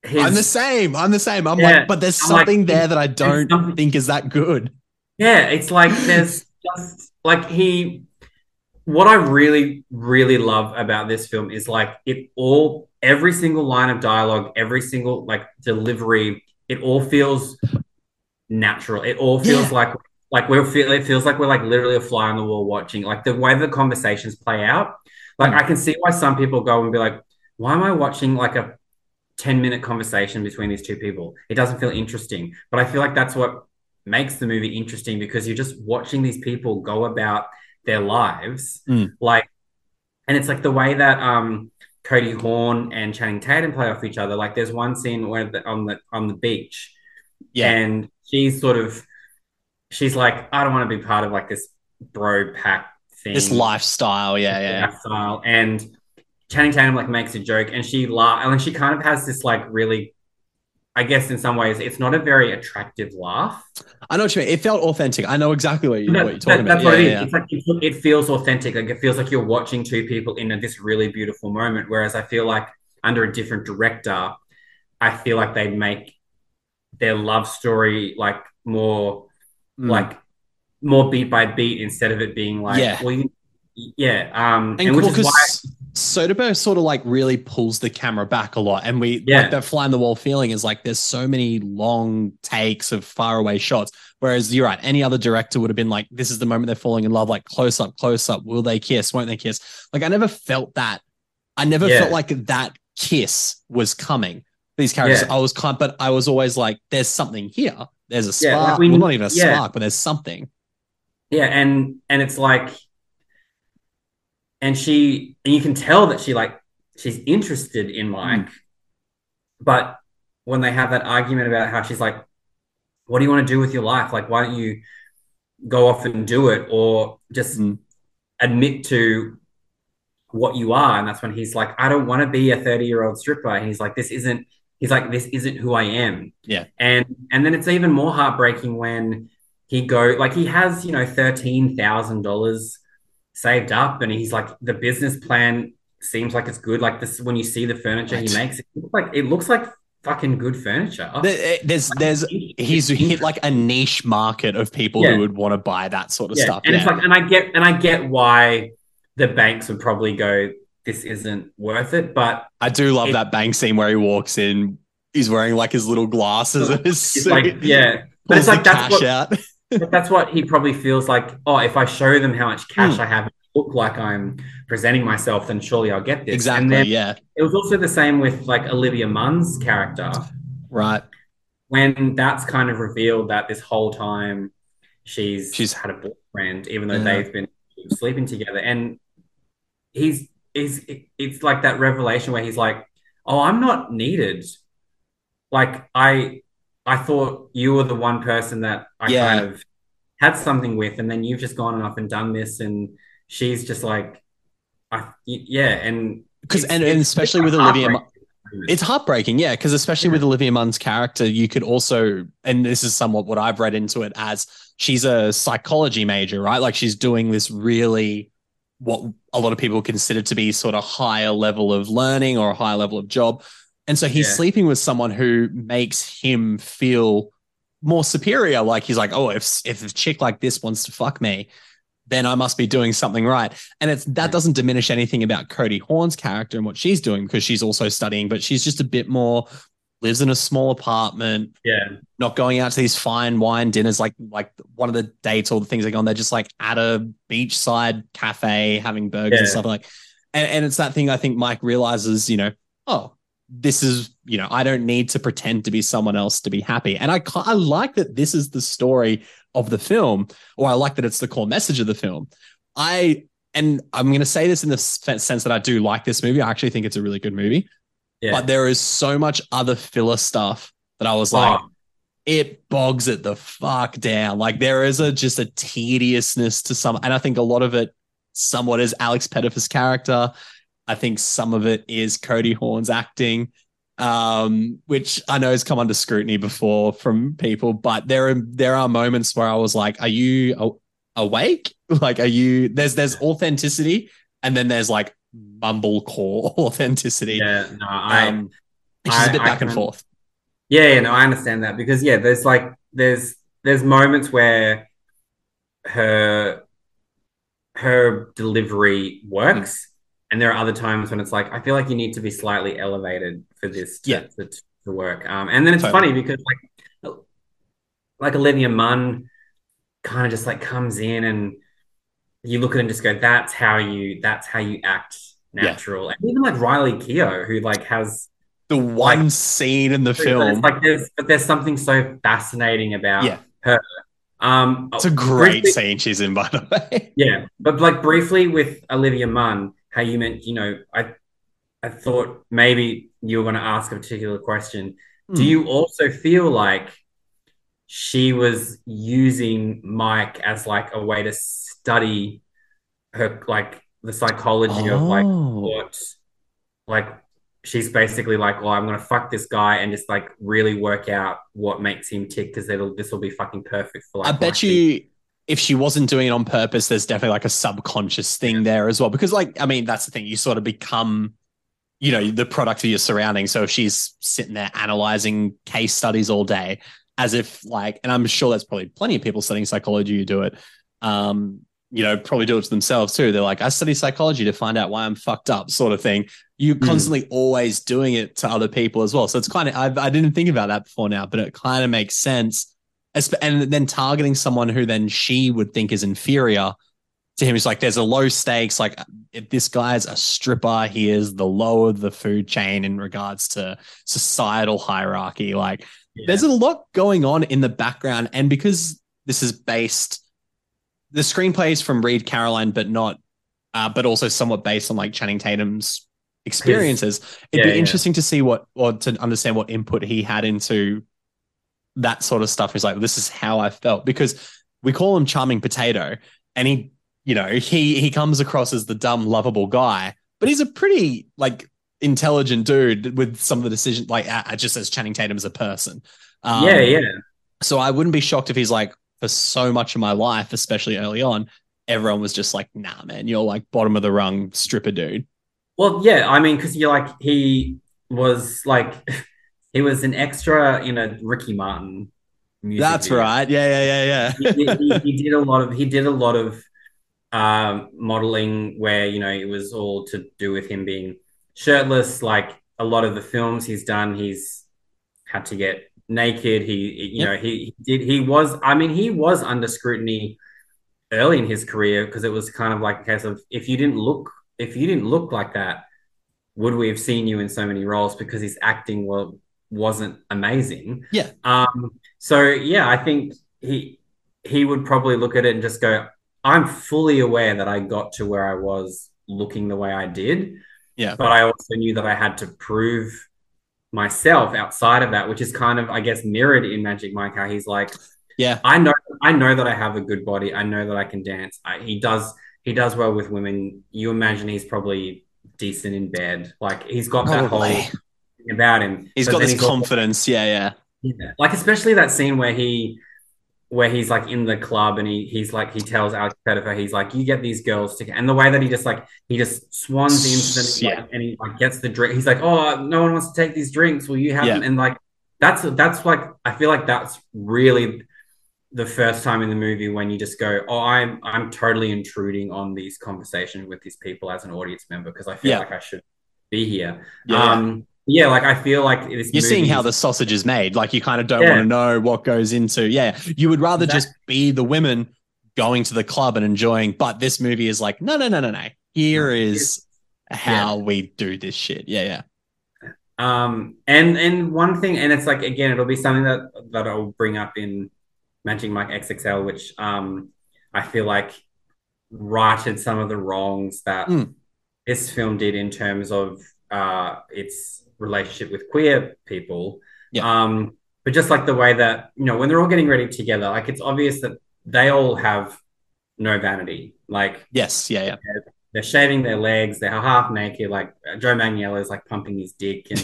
his, I'm the same. I'm the same. I'm Yeah, like, but there's I'm like, something there that I don't think is that good. yeah, it's like there's just like he. What I really, really love about this film is like it all, every single line of dialogue, every single like delivery, it all feels natural. It all feels Yeah. like like we're feel it feels like we're like literally a fly on the wall watching. Like the way the conversations play out. Like Mm. I can see why some people go and be like, why am I watching like a 10 minute conversation between these two people? It doesn't feel interesting. But I feel like that's what makes the movie interesting because you're just watching these people go about their lives. Mm. Like, and it's like the way that um Cody Horn and Channing Tatum play off each other. Like there's one scene where the, on the on the beach Yeah, and she's sort of she's like i don't want to be part of like this bro pack thing this lifestyle. Yeah, yeah. lifestyle and channing tatum like makes a joke and she laughs and she kind of has this like really i guess in some ways it's not a very attractive laugh I know what you mean. It felt authentic. I know exactly what, you, That- what you're talking that- about. that's what Yeah, it is yeah, it's like it, it feels authentic like it feels like you're watching two people in a, this really beautiful moment whereas i feel like under a different director i feel like they'd make their love story like more Mm. like more beat by beat instead of it being like Yeah. well you, yeah, um, and, And, which is why, Soderbergh sort of like really pulls the camera back a lot. And we Yeah. like that fly on the wall feeling is like there's so many long takes of far away shots. Whereas you're right, any other director would have been like, this is the moment they're falling in love, like close up, close up. Will they kiss? Won't they kiss? Like I never felt that. I never Yeah. felt like that kiss was coming. These characters, Yeah. I was kind, but I was always like, there's something here. There's a Yeah, spark. like we- well, not even a yeah. spark, but there's something. yeah, and and it's like, and she, and you can tell that she like she's interested in Mike, but when they have that argument about how she's like, what do you want to do with your life? Like, why don't you go off and do it, or just Mm. admit to what you are? And that's when he's like, I don't want to be a thirty-year-old stripper. And he's like, this isn't. He's like, this isn't who I am. Yeah. And and then it's even more heartbreaking when he go like he has you know thirteen thousand dollars saved up, and he's like the business plan seems like it's good. Like this when you see the furniture Right. he makes, it looks like it looks like fucking good furniture. Eh, there's there's he's hit like a niche market of people Yeah. who would want to buy that sort of yeah. stuff. And yeah. it's like, and I get, and I get why the banks would probably go, this isn't worth it. But I do love it- that bank scene where he walks in. He's wearing like his little glasses and his suit. like, yeah, but it's like that's what, out. but that's what he probably feels like. Oh, if I show them how much cash Hmm. I have, look like I'm presenting myself, then surely I'll get this. exactly. And then yeah. it was also the same with like Olivia Munn's character Right. when that's kind of revealed that this whole time she's She's- had a boyfriend, even though Yeah. they've been sleeping together, and he's is it's like that revelation where he's like, "Oh, I'm not needed." Like I, I thought you were the one person that I Yeah. kind of had something with, and then you've just gone off and done this, and she's just like, I yeah, and Because and, and especially with Olivia, it's heartbreaking. Yeah, because especially Yeah. with Olivia Munn's character, you could also, and this is somewhat what I've read into it as she's a psychology major, right? Like she's doing this really what a lot of people consider to be sort of higher level of learning or a higher level of job. And so he's Yeah. sleeping with someone who makes him feel more superior. Like he's like, oh, if if a chick like this wants to fuck me, then I must be doing something right. And it's that doesn't diminish anything about Cody Horn's character and what she's doing because she's also studying, but she's just a bit more lives in a small apartment, yeah, not going out to these fine wine dinners like like one of the dates or the things they go on. They're just like at a beachside cafe having burgers and stuff like. And, and it's that thing I think Mike realizes, you know, oh, this is you know I don't need to pretend to be someone else to be happy. And I I like that this is the story of the film, or I like that it's the core message of the film. I and I'm going to say this in the sense that I do like this movie. I actually think it's a really good movie, yeah. but there is so much other filler stuff that I was like, Oh, it bogs it the fuck down. Like there is a just a tediousness to some, and I think a lot of it somewhat is Alex Pettyfer's character. I think some of it is Cody Horn's acting, um, which I know has come under scrutiny before from people. But there are there are moments where I was like, "Are you a- awake? Like, are you?" There's there's authenticity, and then there's like mumblecore authenticity. yeah, no, I, Um, is a I- bit I back and forth. Yeah, yeah, no, I understand that because yeah, there's like there's there's moments where her her delivery works, and there are other times when it's like I feel like you need to be slightly elevated for this to, Yeah. to, to work. Um, and then it's Totally. funny because like like Olivia Munn kind of just like comes in and you look at it and just go, that's how you that's how you act Yeah. natural. And even like Riley Keough, who like has The one scene in the film. like there's but there's something so fascinating about Yeah. her. Um, It's a great briefly- scene she's in, by the way. Yeah, but like briefly with Olivia Munn, how you meant, you know, I I thought maybe you were going to ask a particular question. Do Hmm. you also feel like she was using Mike as like a way to study her, like the psychology of like Oh. what, like she's basically like, well, I'm gonna fuck this guy and just like really work out what makes him tick because it'll this will be fucking perfect for like. I bet thing. you if she wasn't doing it on purpose, there's definitely like a subconscious thing there as well. Because, like, I mean, that's the thing. You sort of become, you know, the product of your surroundings. So if she's sitting there analyzing case studies all day, as if like, and I'm sure there's probably plenty of people studying psychology who do it. Um, you know, probably do it to themselves too. They're like, I study psychology to find out why I'm fucked up, sort of thing. You're Mm. constantly always doing it to other people as well. So it's kind of, I, I didn't think about that before now, but it kind of makes sense. And then targeting someone who then she would think is inferior to him is like, there's a low stakes. Like, if this guy's a stripper, he is the lower the food chain in regards to societal hierarchy. Like, Yeah. there's a lot going on in the background. And because this is based, the screenplay is from Reid Carolin, but not, uh, but also somewhat based on like Channing Tatum's experiences. It'd Yeah, be yeah. interesting to see what, or to understand what input he had into that sort of stuff. He's like, this is how I felt because we call him Charming Potato, and he, you know, he he comes across as the dumb, lovable guy, but he's a pretty like intelligent dude with some of the decisions, like uh, just as Channing Tatum as a person. Um, yeah, yeah. so I wouldn't be shocked if he's like, for so much of my life, especially early on, everyone was just like, nah, man, you're like bottom of the rung stripper dude. Well, yeah, I mean, because you're like he was like he was an extra in a Ricky Martin music. That's video. right. Yeah, yeah, yeah, he, yeah. he, he did a lot of he did a lot of um, modeling where you know it was all to do with him being shirtless. Like a lot of the films he's done, he's had to get naked. He you Yep. know he, he did he was I mean he was under scrutiny early in his career because it was kind of like a case of if you didn't look if you didn't look like that, would we have seen you in so many roles because his acting well wasn't amazing. Yeah. Um. So yeah, I think he he would probably look at it and just go, "I'm fully aware that I got to where I was looking the way I did, Yeah. but I also knew that I had to prove myself outside of that, which is kind of, I guess, mirrored in Magic Mike. How he's like, Yeah. I know, I know that I have a good body. I know that I can dance. I, he does, he does well with women. You imagine he's probably decent in bed. Like he's got that whole thing about him. He's got this also- confidence. Yeah, yeah. yeah. Like especially that scene where he where he's like in the club and he he's like he tells Alex Pettyfer he's like you get these girls to and the way that he just like he just swans into them Yeah. like, and he like gets the drink he's like oh no one wants to take these drinks will you have Yeah. them and like that's that's like I feel like that's really the first time in the movie when you just go oh I'm I'm totally intruding on these conversations with these people as an audience member because I feel Yeah. like I should be here um yeah like I feel like You're seeing how is- the sausage is made. Like you kind of don't Yeah. want to know what goes into. Yeah, you would rather Exactly. just be the women going to the club and enjoying. But this movie is like, no, no, no, no, no. Here is how we do this shit. Yeah, yeah. Um, and and one thing, and it's like again, it'll be something that that I'll bring up in Magic Mike XXL, which um I feel like righted some of the wrongs that Mm. this film did in terms of uh its relationship with queer people. Yeah. Um, but just like the way that you know when they're all getting ready together, like it's obvious that they all have no vanity. Like Yes, yeah, yeah. they're shaving their legs, they're half naked. Like Joe Manganiello is like pumping his dick and.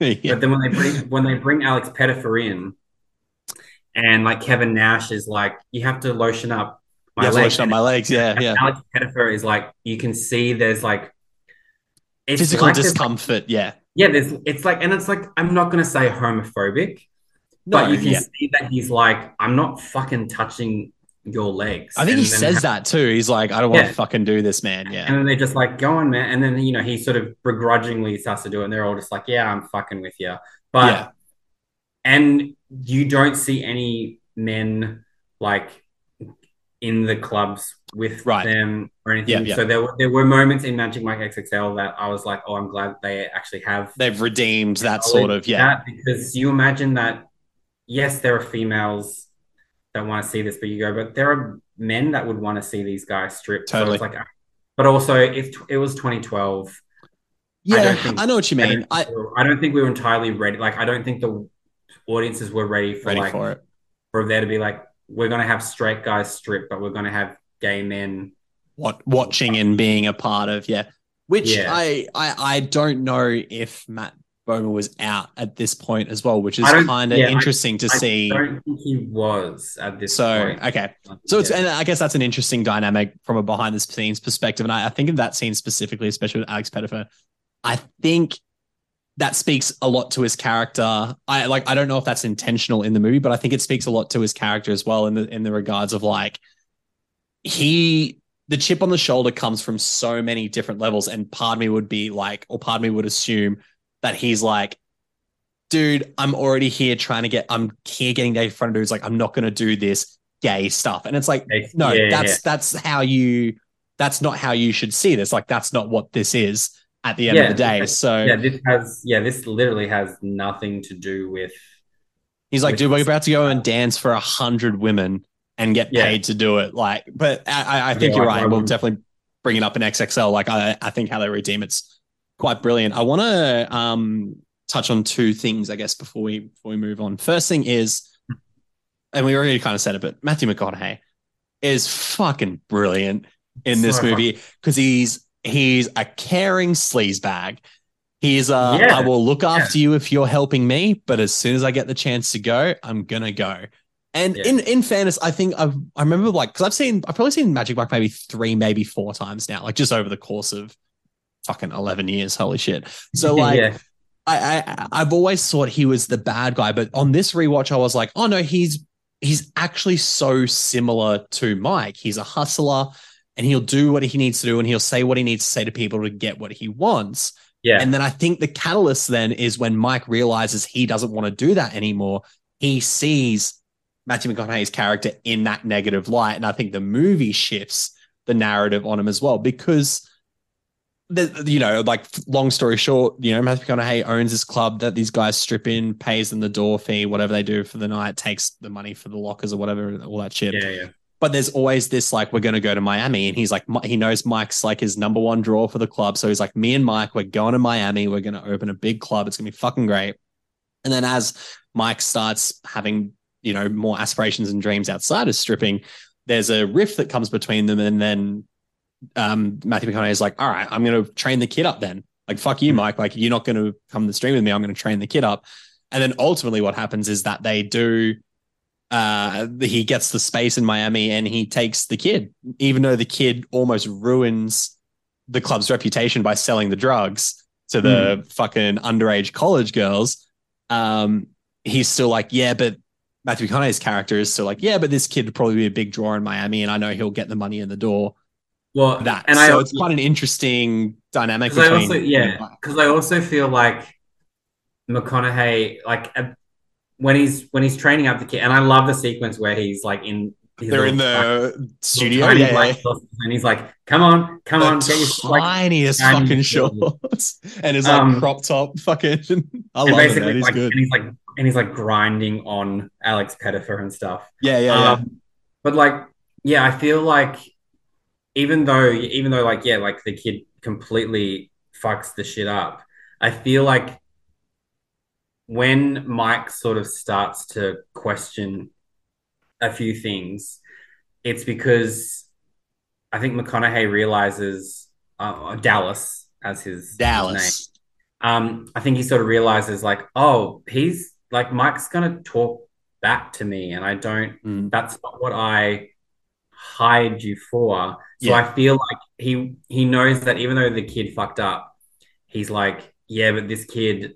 yeah. But then when they bring when they bring Alex Pettyfer in, and like Kevin Nash is like, you have to lotion up my You have to legs. lotion up my legs. Yeah, And yeah. Alex Pettyfer is like, you can see there's like it's Physical like there's, like- discomfort. yeah. Yeah, there's it's like, and it's like I'm not gonna say homophobic, No, but you can yeah. see that he's like, I'm not fucking touching your legs. I think And he says that too. He's like, I don't want to fucking do this, man. Yeah. And then they're just like, go on, man. And then, you know, he sort of begrudgingly starts to do it. And they're all just like, yeah, I'm fucking with you. But, Yeah. and you don't see any men like in the clubs with Right. them or anything. Yeah, yeah. So there were, there were moments in Magic Mike XXL that I was like, oh, I'm glad they actually have They've redeemed that sort of, yeah. because you imagine that, yes, there are females that want to see this, but you go, but there are men that would want to see these guys stripped. Totally. it's like, but also, if it was 2012, I Yeah, don't think- I know what you I mean. don't, I we were- I don't think we were entirely ready. Like, I don't think the audiences were ready for ready like for it. for there to be like, we're gonna have straight guys strip, but we're gonna have gay men. What watching and being a part of, yeah. Which Yeah. I, I I don't know if Matt Bomer was out at this point as well, which is kind of yeah, I- interesting to I see. I don't think he was at this So point. okay, so it's and I guess that's an interesting dynamic from a behind the scenes perspective. And I, I think of that scene specifically, especially with Alex Pettyfer, I think that speaks a lot to his character. I like I don't know if that's intentional in the movie, but I think it speaks a lot to his character as well in the in the regards of like he the chip on the shoulder comes from so many different levels, and part of me would be like, or part of me would assume that he's like, dude, I'm already here trying to get, I'm here getting in front of dudes. Like, I'm not going to do this gay stuff. And it's like, no, yeah, that's, yeah. that's how you, that's not how you should see this. Like, that's not what this is at the end yeah, of the day. So, yeah, this has, yeah, this literally has nothing to do with. He's like, dude, we're about to go and dance for a hundred women and get paid to do it. Like, but I, I think you're right. We'll definitely bring it up in XXL. Like, I, I think how they redeem it's quite brilliant. I want to um, touch on two things, I guess, before we before we move on. First thing is, and we already kind of said it, but Matthew McConaughey is fucking brilliant in this movie because he's he's a caring sleazebag. He's uh, yeah. I will look after yeah. you if you're helping me, but as soon as I get the chance to go, I'm gonna go. And yeah. in in fairness, I think I've I remember like because I've seen I've probably seen Magic Mike maybe three, maybe four times now, like just over the course of fucking 11 years. Holy shit. So like. I, I I've always thought he was the bad guy, but on this rewatch, I was like, oh no, he's he's actually so similar to Mike. He's a hustler and he'll do what he needs to do and he'll say what he needs to say to people to get what he wants. Yeah. And then I think the catalyst then is when Mike realizes he doesn't want to do that anymore. He sees Matthew McConaughey's character in that negative light. And I think the movie shifts the narrative on him as well because the, you know, like long story short, you know, Matthew McConaughey owns this club that these guys strip in, pays them the door fee, whatever they do for the night, takes the money for the lockers or whatever, all that shit. Yeah, yeah. But there's always this like, we're going to go to Miami. And he's like, he knows Mike's like his number one draw for the club. So he's like, me and Mike, we're going to Miami. We're going to open a big club. It's going to be fucking great. And then as Mike starts having, you know, more aspirations and dreams outside of stripping, there's a rift that comes between them. And then um, Matthew McConaughey is like, all right, I'm going to train the kid up then. Like, fuck you, hmm. Mike. Like, you're not going to come to the stream with me. I'm going to train the kid up. And then ultimately, what happens is that they do. Uh, he gets the space in Miami and he takes the kid, even though the kid almost ruins the club's reputation by selling the drugs to the mm. fucking underage college girls. Um, he's still like, yeah, but Matthew McConaughey's character is still like, yeah, but this kid would probably be a big draw in Miami, and I know he'll get the money in the door well that and so I, it's quite an interesting dynamic between, I also, yeah because I also feel like McConaughey like uh, when he's when he's training up the kid and I love the sequence where he's like in they're in the like, studio yeah, yeah. and he's like come on come the on get your tiniest like, fucking shorts and his like um, crop top fucking I love it man. He's like, good and he's like and he's like grinding on Alex Pettyfer and stuff yeah yeah, um, yeah. but like yeah I feel like even though even though like yeah like the kid completely fucks the shit up i feel like when mike sort of starts to question a few things it's because i think mcconaughey realizes uh, dallas as his dallas his um i think he sort of realizes like oh he's like mike's gonna talk back to me and i don't mm. that's not what i hired you for so yeah. I feel like he he knows that even though the kid fucked up, he's like, yeah, but this kid,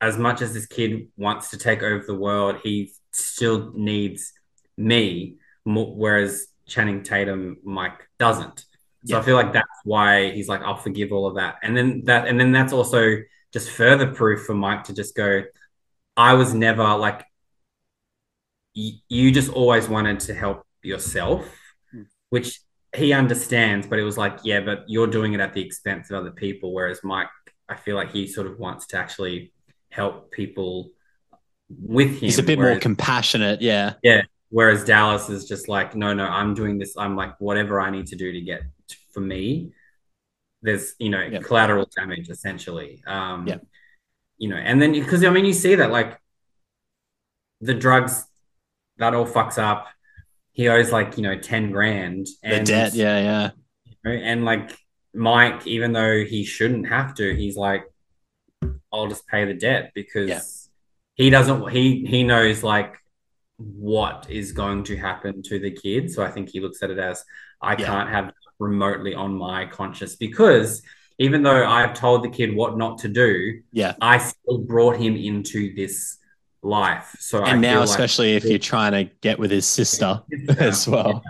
as much as this kid wants to take over the world, he still needs me. whereas Channing Tatum, Mike doesn't. So yeah. I feel like that's why he's like, I'll forgive all of that. And then that, and then that's also just further proof for Mike to just go, I was never like, you just always wanted to help yourself, hmm. which he understands, but it was like, yeah, but you're doing it at the expense of other people. Whereas Mike, I feel like he sort of wants to actually help people with him. He's a bit whereas, more compassionate, yeah. Yeah. Whereas Dallas is just like, no, no, I'm doing this. I'm like, whatever I need to do to get for me. There's, you know, yep. collateral damage essentially. Um, yeah. You know, and then because I mean, you see that like the drugs that all fucks up he owes like you know ten grand. And, the debt, yeah, yeah. You know, and like Mike, even though he shouldn't have to, he's like, I'll just pay the debt because yeah. he doesn't. He he knows like what is going to happen to the kid. So I think he looks at it as I yeah. can't have remotely on my conscience because even though I've told the kid what not to do, yeah, I still brought him into this life. So and I now, especially like if you're trying to get with his sister, as well.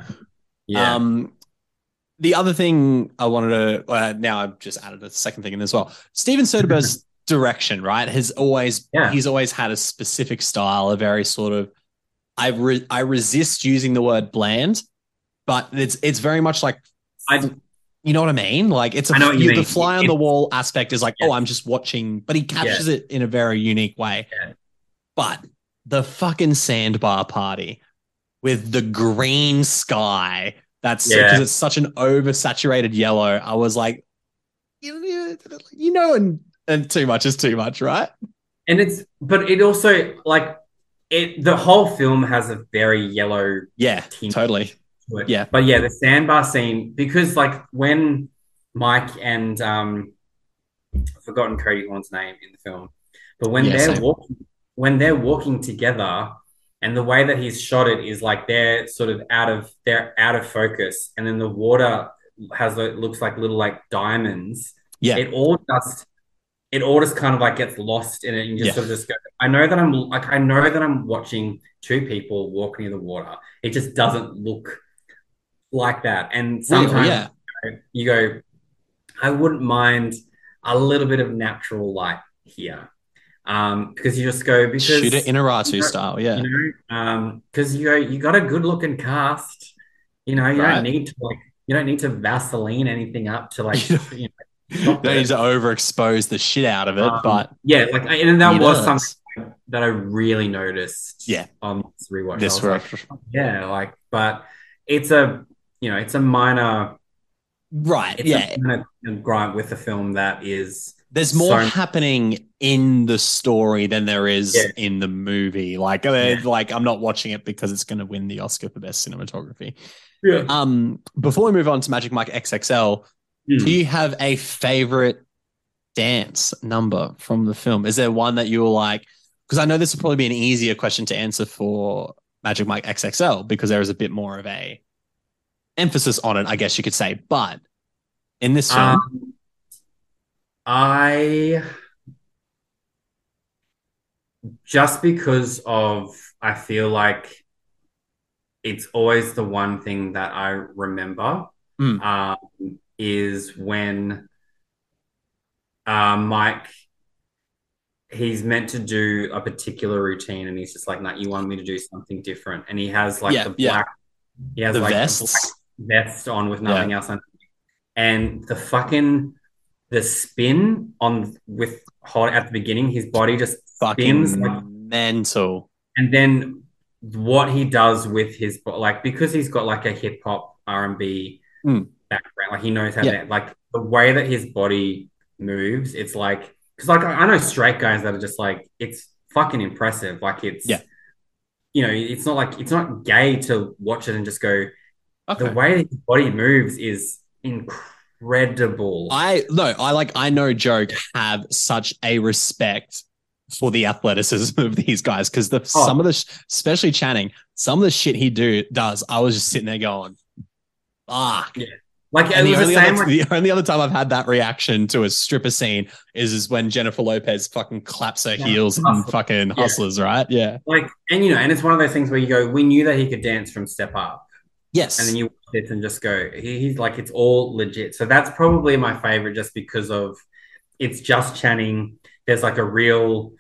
Yeah. Um, the other thing I wanted to uh, now I've just added a second thing in as well. Steven Soderbergh's direction, right, has always Yeah. he's always had a specific style, a very sort of I re- I resist using the word bland, but it's it's very much like I you know what I mean? Like it's a I know you the fly on the wall aspect is like, oh, Yeah. oh, I'm just watching, but he captures it in a very unique way. Yeah. But the fucking sandbar party with the green sky, that's because Yeah. it's such an oversaturated yellow. I was like, you know, and and too much is too much, right? and it's but it also like it the whole film has a very yellow Yeah, totally. to it. Yeah. But yeah, the sandbar scene because like when Mike and um I've forgotten Cody Horn's name in the film, but when Yeah, they're same. walking when they're walking together and the way that he's shot it is like they're sort of out of they're out of focus and then the water has it looks like little like diamonds Yeah. it all just it all just kind of like gets lost in it and you just Yeah. sort of just go i know that i'm like i know that i'm watching two people walk near the water it just doesn't look like that and sometimes yeah. you go i wouldn't mind a little bit of natural light here um because you just go because Shoot it in a Ratu you know- style. Yeah. you know um because you go you got a good looking cast you know you Right. don't need to like you don't need to vaseline anything up to like You you know Don't need to overexpose the shit out of it, Um, but yeah, like, and that was does. something that I really noticed. Yeah. on this rewatch. This like, yeah, like, but it's a, you know, it's a minor, right. Yeah. a minor gripe with the film that is, There's more so- happening in the story than there is Yeah. in the movie. Like, uh, like I'm not watching it because it's going to win the Oscar for best cinematography. yeah. Um, before we move on to Magic Mike XXL, Hmm. do you have a favorite dance number from the film? Is there one that you were like? Because I know this will probably be an easier question to answer for Magic Mike XXL because there is a bit more of a emphasis on it, I guess you could say. But in this film, Um, I just because of I feel like it's always the one thing that I remember Mm. um, is when uh, Mike he's meant to do a particular routine and he's just like, "No, you want me to do something different," and he has like Yeah, the yeah. black he has the like vests. vest on with nothing else on. And the fucking the spin on with hot at the beginning, his body just fucking spins like, mental. and then what he does with his like because he's got like a hip hop R and B Mm. Background, like he knows how Yeah. to like the way that his body moves. It's like because like I know straight guys that are just like it's fucking impressive. Like it's Yeah. you know it's not like it's not gay to watch it and just go Okay. the way that his body moves is incredible. I no, I like I know Joke have such a respect for the athleticism of these guys because the Oh. some of the especially Channing, some of the shit he do does, I was just sitting there going, fuck. Like And the was the only, same. other, Like, the only other time I've had that reaction to a stripper scene is, is when Jennifer Lopez fucking claps her Yeah, heels and fucking Yeah. hustlers, right? Yeah. like, and you know, and it's one of those things where you go, we knew that he could dance from Step Up, Yes. and then you watch this and just go, he, he's like, it's all legit. So that's probably my favorite, just because of it's just Channing. There's like a real,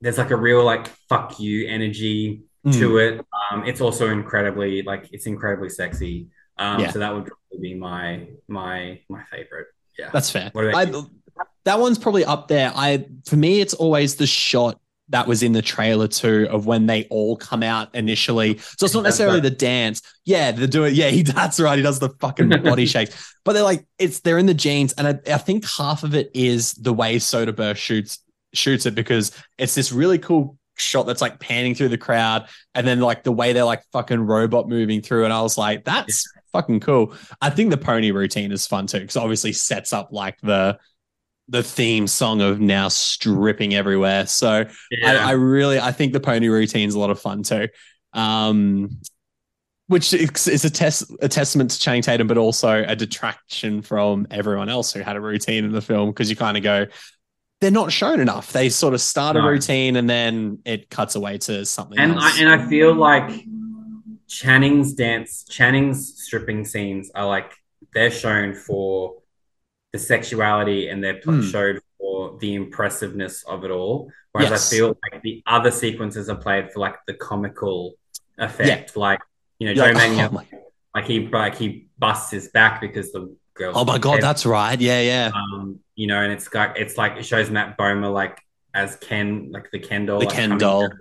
there's like a real like fuck you energy Mm. to it. Um, it's also incredibly like it's incredibly sexy. Um, Yeah. so that would probably be my my my favorite. Yeah. That's fair. I, that one's probably up there. I for me, it's always the shot that was in the trailer too of when they all come out initially. So it's not necessarily the dance. Yeah, they're doing. Yeah, he that's right. He does the fucking body shakes. But they're like it's they're in the jeans, and I, I think half of it is the way Soderbergh shoots shoots it because it's this really cool shot that's like panning through the crowd, and then like the way they're like fucking robot moving through, and I was like, that's fucking cool. I think the pony routine is fun too because obviously sets up like the the theme song of now stripping everywhere. So Yeah. I, I really I think the pony routine's a lot of fun too. Um which is is a test a testament to Channing Tatum, but also a detraction from everyone else who had a routine in the film because you kind of go, they're not shown enough. They sort of start a routine and then it cuts away to something and else. I, and I feel like Channing's dance, Channing's stripping scenes are like they're shown for the sexuality and they're Hmm. showed for the impressiveness of it all. Whereas Yes. I feel like the other sequences are played for like the comical effect, like you know, You're Joe like, Manganiello, oh, my, like he like he busts his back because the girl. oh my god, that's right. Yeah, yeah. um, you know, and it's like it's like it shows Matt Bomer like as Ken, like the Ken doll, The like, Ken doll. down,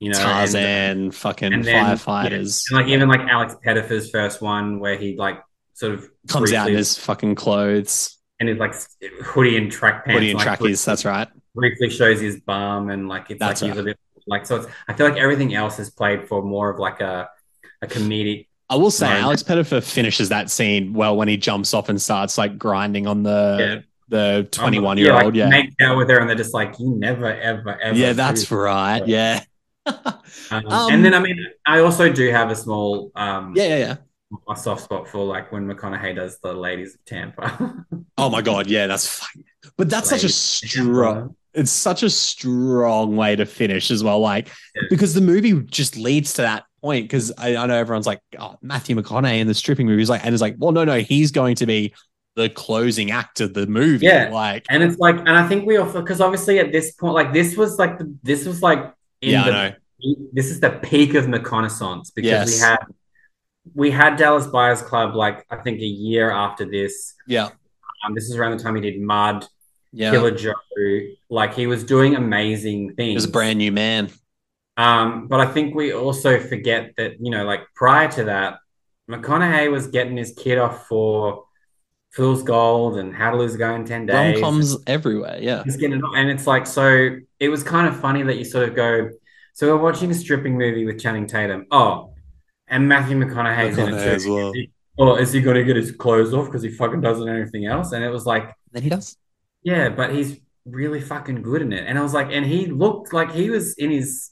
you know, and- Tarzan, fucking and then- firefighters. and like even like Alex Pettyfer's first one where he like sort of Comes out in his fucking clothes, and his like hoodie and track pants, hoodie and like, trackies. That's right. briefly shows his bum and like it's That's like he's right. a bit like so it's I feel like everything else is played for more of like a a comedic I will say, Right. Alex Pettyfer finishes that scene well when he jumps off and starts like grinding on the Yeah. the twenty one year old. Yeah, make out with her and they're just like you never ever ever yeah, that's right. Yeah, Um, Um, and then I mean I also do have a small um yeah, yeah, yeah. a soft spot for like when McConaughey does the ladies of Tampa. Oh my god, yeah, that's fine. But that's such a strong. It's such a strong way to finish as well. Like Yeah. because the movie just leads to that point. Because I, I know everyone's like, oh, Matthew McConaughey in the stripping movie is like, and it's like, well, no, no, he's going to be the closing act of the movie. Yeah. like And it's like, and I think we offer because obviously at this point, like this was like the this was like yeah, I the know. this is the peak of McConaissance because Yes. we had we had Dallas Buyers Club like I think a year after this. Yeah, Um, this is around the time he did Mud, yeah. Killer Joe. Like he was doing amazing things. He was a brand new man. Um, but I think we also forget that, you know, like prior to that, McConaughey was getting his kid off for Fool's Gold and How to Lose a Guy in 10 Rom Days. coms everywhere. Yeah, He's getting, and it's like, so it was kind of funny that you sort of go, so we're watching a stripping movie with Channing Tatum. Oh, and Matthew McConaughey's in it McConaughey too. as well. Is he- Or is he going to get his clothes off because he fucking doesn't know anything else? And it was like, then he does. yeah, but he's really fucking good in it. And I was like, and he looked like he was in his,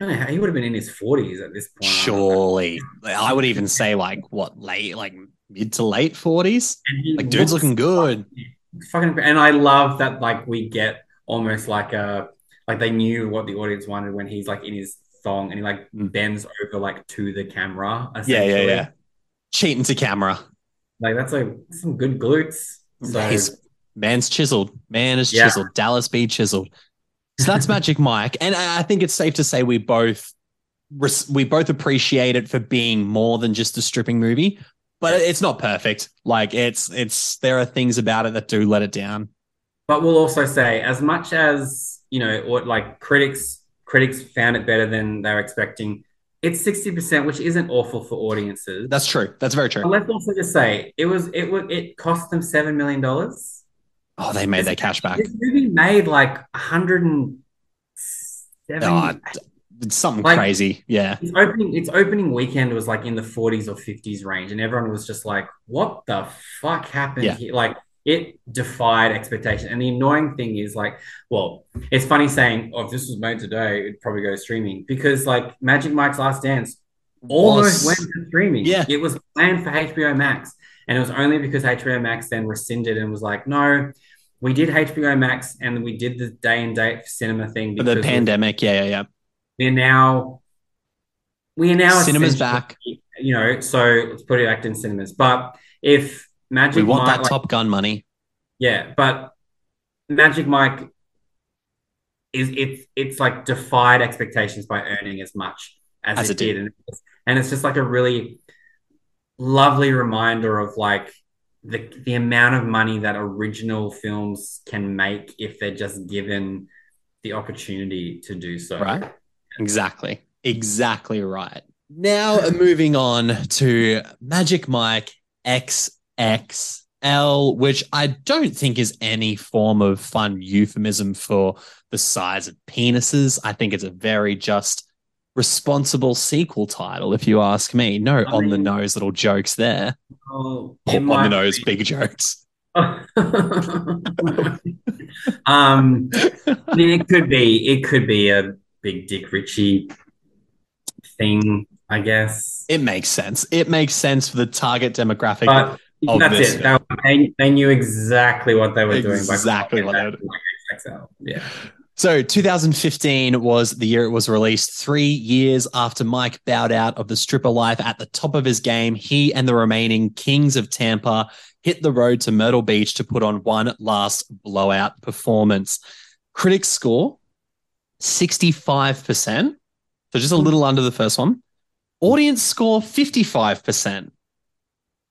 I don't know, he would have been in his 40s at this point. Surely, I would even say like what late, like mid to late forties. Like dude's looking good. Fucking, and I love that, like, we get almost like a, like they knew what the audience wanted when he's like in his thong and he like Mm. bends over like to the camera. Yeah, yeah, yeah. Cheating to camera. Like, that's like some good glutes. So, He's man's chiseled. Man is Yeah. chiseled. Dallas B chiseled. So that's Magic Mike, and I I think it's safe to say we both we both appreciate it for being more than just a stripping movie. But it's not perfect. Like it's it's there are things about it that do let it down. But we'll also say, as much as you know, what like critics critics found it better than they were expecting, it's sixty percent, which isn't awful for audiences. That's true. That's very But true. let's also just say it was it was it cost them seven million dollars. Oh, they made their cash back. This movie made like a hundred and seven. Oh, it's something Like- crazy. Yeah. its opening its opening weekend was like in the 40s or 50s range, and everyone was just like, "What the fuck happened Yeah. here?" Like it defied expectation. And the annoying thing is like, well, it's funny saying, "Oh, if this was made today, it'd probably go streaming," because like Magic Mike's Last Dance almost Was- went to streaming. Yeah. it was planned for HBO Max, and it was only because HBO Max then rescinded and was like, "No." We did HBO Max and we did the day and date cinema thing For the because pandemic. Yeah, yeah, yeah. We're now we are now Cinema's back. You know, so let's put it back in cinemas. But if Magic Mike We want Mike, that like- Top Gun money. yeah, but Magic Mike is it's it's like defied expectations by earning as much as, As it, did. did, And, it's, and it's just like a really lovely reminder of like the the amount of money that original films can make if they're just given the opportunity to do so. Right. Exactly. Exactly right. Now moving on to Magic Mike XXL, which I don't think is any form of fun euphemism for the size of penises. I think it's a very just responsible sequel title, if you ask me. No I on the nose little jokes there. Oh, On the nose, be. big jokes. um, I mean, it could be it could be a big Dick Ritchie thing, I guess. It makes sense. It makes sense for the target demographic. But of that's this it. They, they, knew exactly what they were doing. Exactly what they were XXL. Yeah. So 2015 was the year it was released. Three years after Mike bowed out of the stripper life at the top of his game, he and the remaining Kings of Tampa hit the road to Myrtle Beach to put on one last blowout performance. Critics score 65%, so just a little under the first one. Audience score 55%,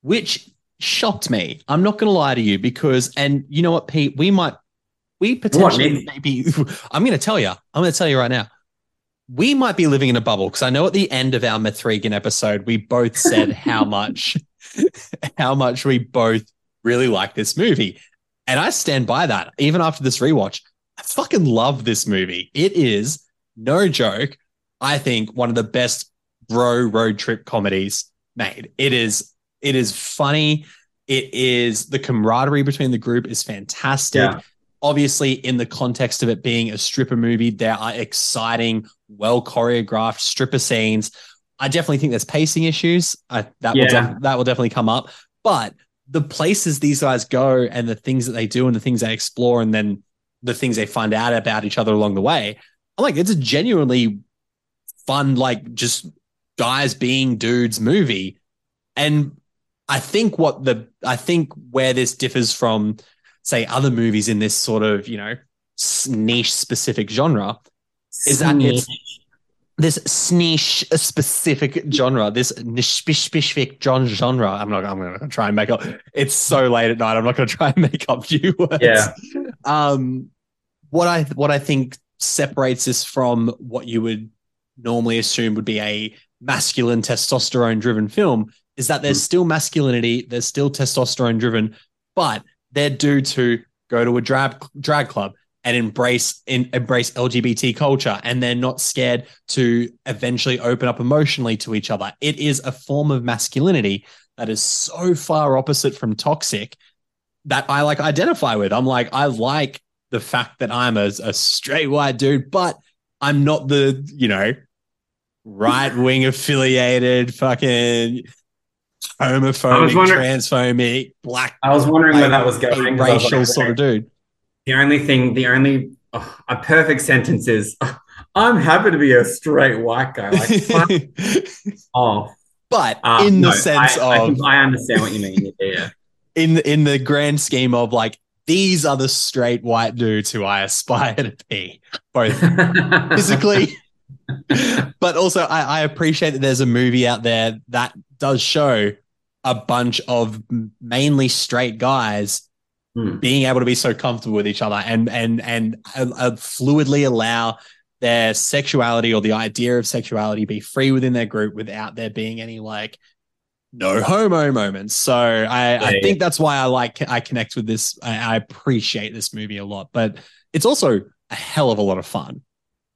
which shocked me. I'm not going to lie to you because, and you know what, Pete, we might, we potentially What, maybe, I'm going to tell you, I'm going to tell you right now, we might be living in a bubble because I know at the end of our Mithrigan episode, we both said how much, how much we both really like this movie. And I stand by that. Even after this rewatch, I fucking love this movie. It is no joke. I think one of the best bro road trip comedies made. It is it is funny. It is the camaraderie between the group is fantastic. Yeah. Obviously, in the context of it being a stripper movie, there are exciting, well choreographed stripper scenes. I definitely think there's pacing issues. I, that will def- that will definitely come up. But the places these guys go and the things that they do and the things they explore and then the things they find out about each other along the way, I'm like, it's a genuinely fun, like just guys being dudes movie. And I think what the I think where this differs from, say, other movies in this sort of, you know, niche specific genre is that it's this niche specific genre, this specific genre. I'm not. I'm going to try and make up. It's so late at night. I'm not going to try and make up new words. Yeah. Um, what I what I think separates this from what you would normally assume would be a masculine testosterone driven film is that there's still masculinity, there's still testosterone driven, but they're dudes who go to a drag drag club and embrace in, embrace LGBT culture, and they're not scared to eventually open up emotionally to each other. It is a form of masculinity that is so far opposite from toxic that I like identify with. I'm like, I like the fact that I'm a, a straight white dude, but I'm not the, you know, right wing affiliated fucking homophobic, transphobic, black I was wondering where that was going. I was racial like, sort of dude. The only thing, the only oh, a perfect sentence is, "I'm happy to be a straight white guy." Like, off. but Uh, in the sense I, of I, I understand what you mean. Yeah, in in the grand scheme of like these are the straight white dudes who I aspire to be, both physically, but also I, I appreciate that there's a movie out there that does show a bunch of mainly straight guys Hmm. being able to be so comfortable with each other and and and uh, uh, fluidly allow their sexuality or the idea of sexuality be free within their group without there being any like no homo moments. So I, I think that's why I like I connect with this. I, I appreciate this movie a lot, but it's also a hell of a lot of fun.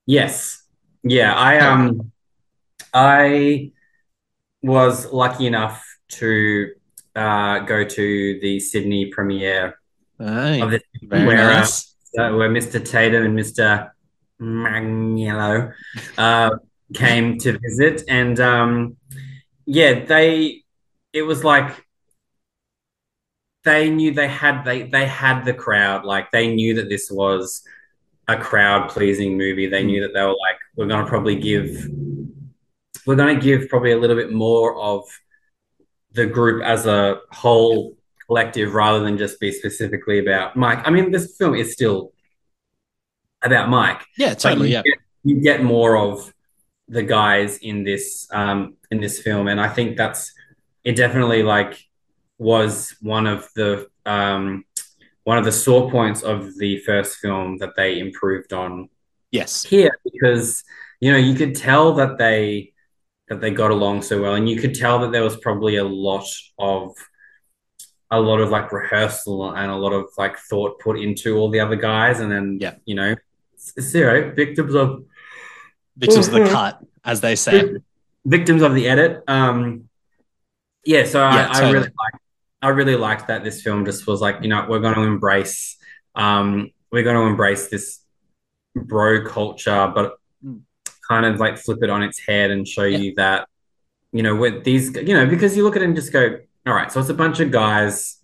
Yes. Yeah, I um I was lucky enough to uh, go to the Sydney premiere Aye, of this where, uh, where Mr. Tatum and Mr. Manganiello uh, came to visit, and um, yeah, they it was like they knew they had they they had the crowd, like they knew that this was a crowd pleasing movie. They knew that they were like, we're gonna probably give we're gonna give probably a little bit more of the group as a whole collective rather than just be specifically about Mike. I mean, this film is still about Mike. Yeah, totally. you Yeah. get, you get more of the guys in this um, in this film, and I think that's it. Definitely like was one of the um, one of the sore points of the first film that they improved on Yes. here because you know you could tell that they that they got along so well, and you could tell that there was probably a lot of a lot of like rehearsal and a lot of like thought put into all the other guys, and then Yeah. you know, zero victims of Victims of the Mhm. cut, as they say. victims of the edit. Um, yeah, so I, Yeah, I totally. really like I really liked that this film just was like, you know, we're going to embrace um, we're going to embrace this bro culture, but Mm. kind of like flip it on its head and show Yeah. you that, you know, with these, you know, because you look at it and just go, all right, so it's a bunch of guys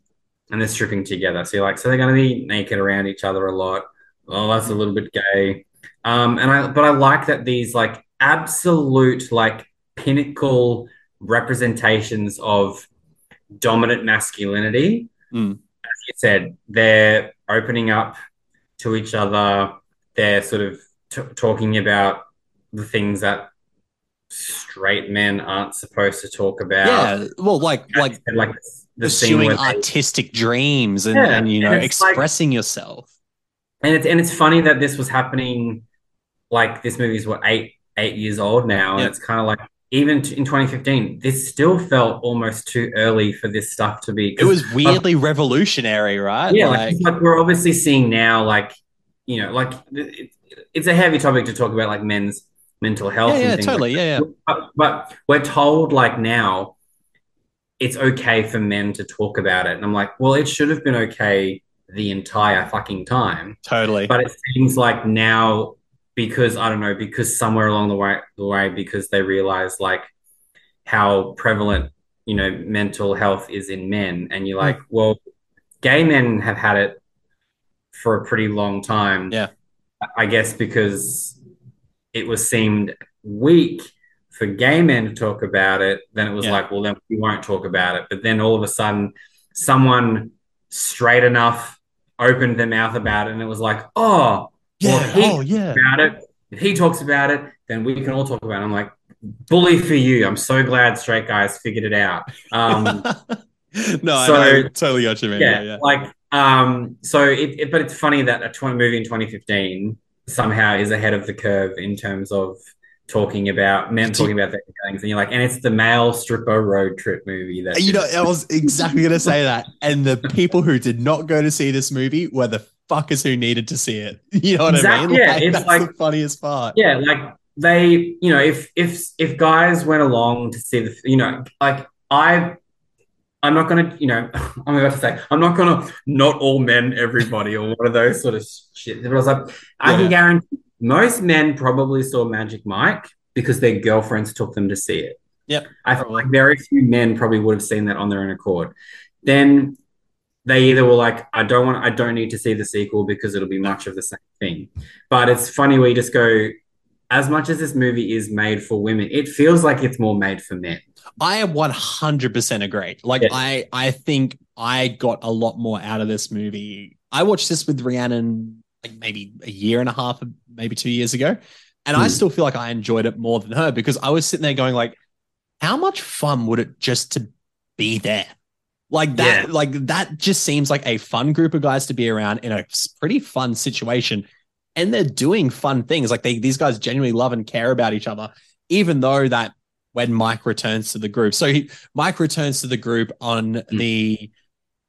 and they're stripping together. So you're like, so they're going to be naked around each other a lot. oh, that's a little bit gay. Um, and I, but I like that these like absolute like pinnacle representations of dominant masculinity. Mm. As you said, they're opening up to each other. They're sort of t- talking about the things that straight men aren't supposed to talk about. Yeah, well, like like And, like the scene pursuing where they- artistic dreams and, Yeah, and you know and it's like- expressing yourself. and it's and it's funny that this was happening. Like this movie is what eight eight years old now, and Yeah. it's kind of like even t- in 2015, this still felt almost too early for this stuff to be. It was weirdly revolutionary, right? yeah, like, like, like we're obviously seeing now, like you know, like it, it's a heavy topic to talk about, like men's mental health. yeah, and yeah, things totally, like yeah, yeah. But, but we're told like now it's okay for men to talk about it. And I'm like, well, it should have been okay the entire fucking time. Totally. But it seems like now because I don't know, because somewhere along the way the way, because they realize like how prevalent, you know, mental health is in men. And you're like, hmm. well, gay men have had it for a pretty long time. Yeah. I guess because it was seemed weak for gay men to talk about it, then it was Yeah. like, well, then we won't talk about it. But then all of a sudden, someone straight enough opened their mouth about it, and it was like, oh, yeah. well, he- oh, yeah. about it. If he talks about it, then we can all talk about it. I'm like, bully for you. I'm so glad straight guys figured it out. Um, no, so- I, I totally got you, man. yeah, Yeah, yeah. like um so it, it but it's funny that a 20 movie in 2015 somehow is ahead of the curve in terms of talking about men talking about things and you're like and it's the male stripper road trip movie that You know, I was exactly going to say that. And the people who did not go to see this movie were the fuckers who needed to see it. You know what I mean? yeah, it's that's like- the funniest part. yeah like they you know if if if guys went along to see the you know like i i'm not gonna you know i'm about to say i'm not gonna not all men everybody or one of those sort of shit. But i was like i can guarantee most men probably saw magic mike because their girlfriends took them to see it. Yep, i feel like very few men probably would have seen that on their own accord. Then they either were like i don't want i don't need to see the sequel because it'll be much of the same thing. But it's funny where you just go as much as this movie is made for women it feels like it's more made for men I am 100% agree. Like, Yeah. I, I think I got a lot more out of this movie. I watched this with Rhiannon like maybe a year and a half, maybe two years ago. And I Hmm. still feel like I enjoyed it more than her because I was sitting there going like, how much fun would it just to be there? Like that, Yeah. like that just seems like a fun group of guys to be around in a pretty fun situation. And they're doing fun things. Like they, these guys genuinely love and care about each other, even though that when Mike returns to the group. So he, Mike returns to the group on the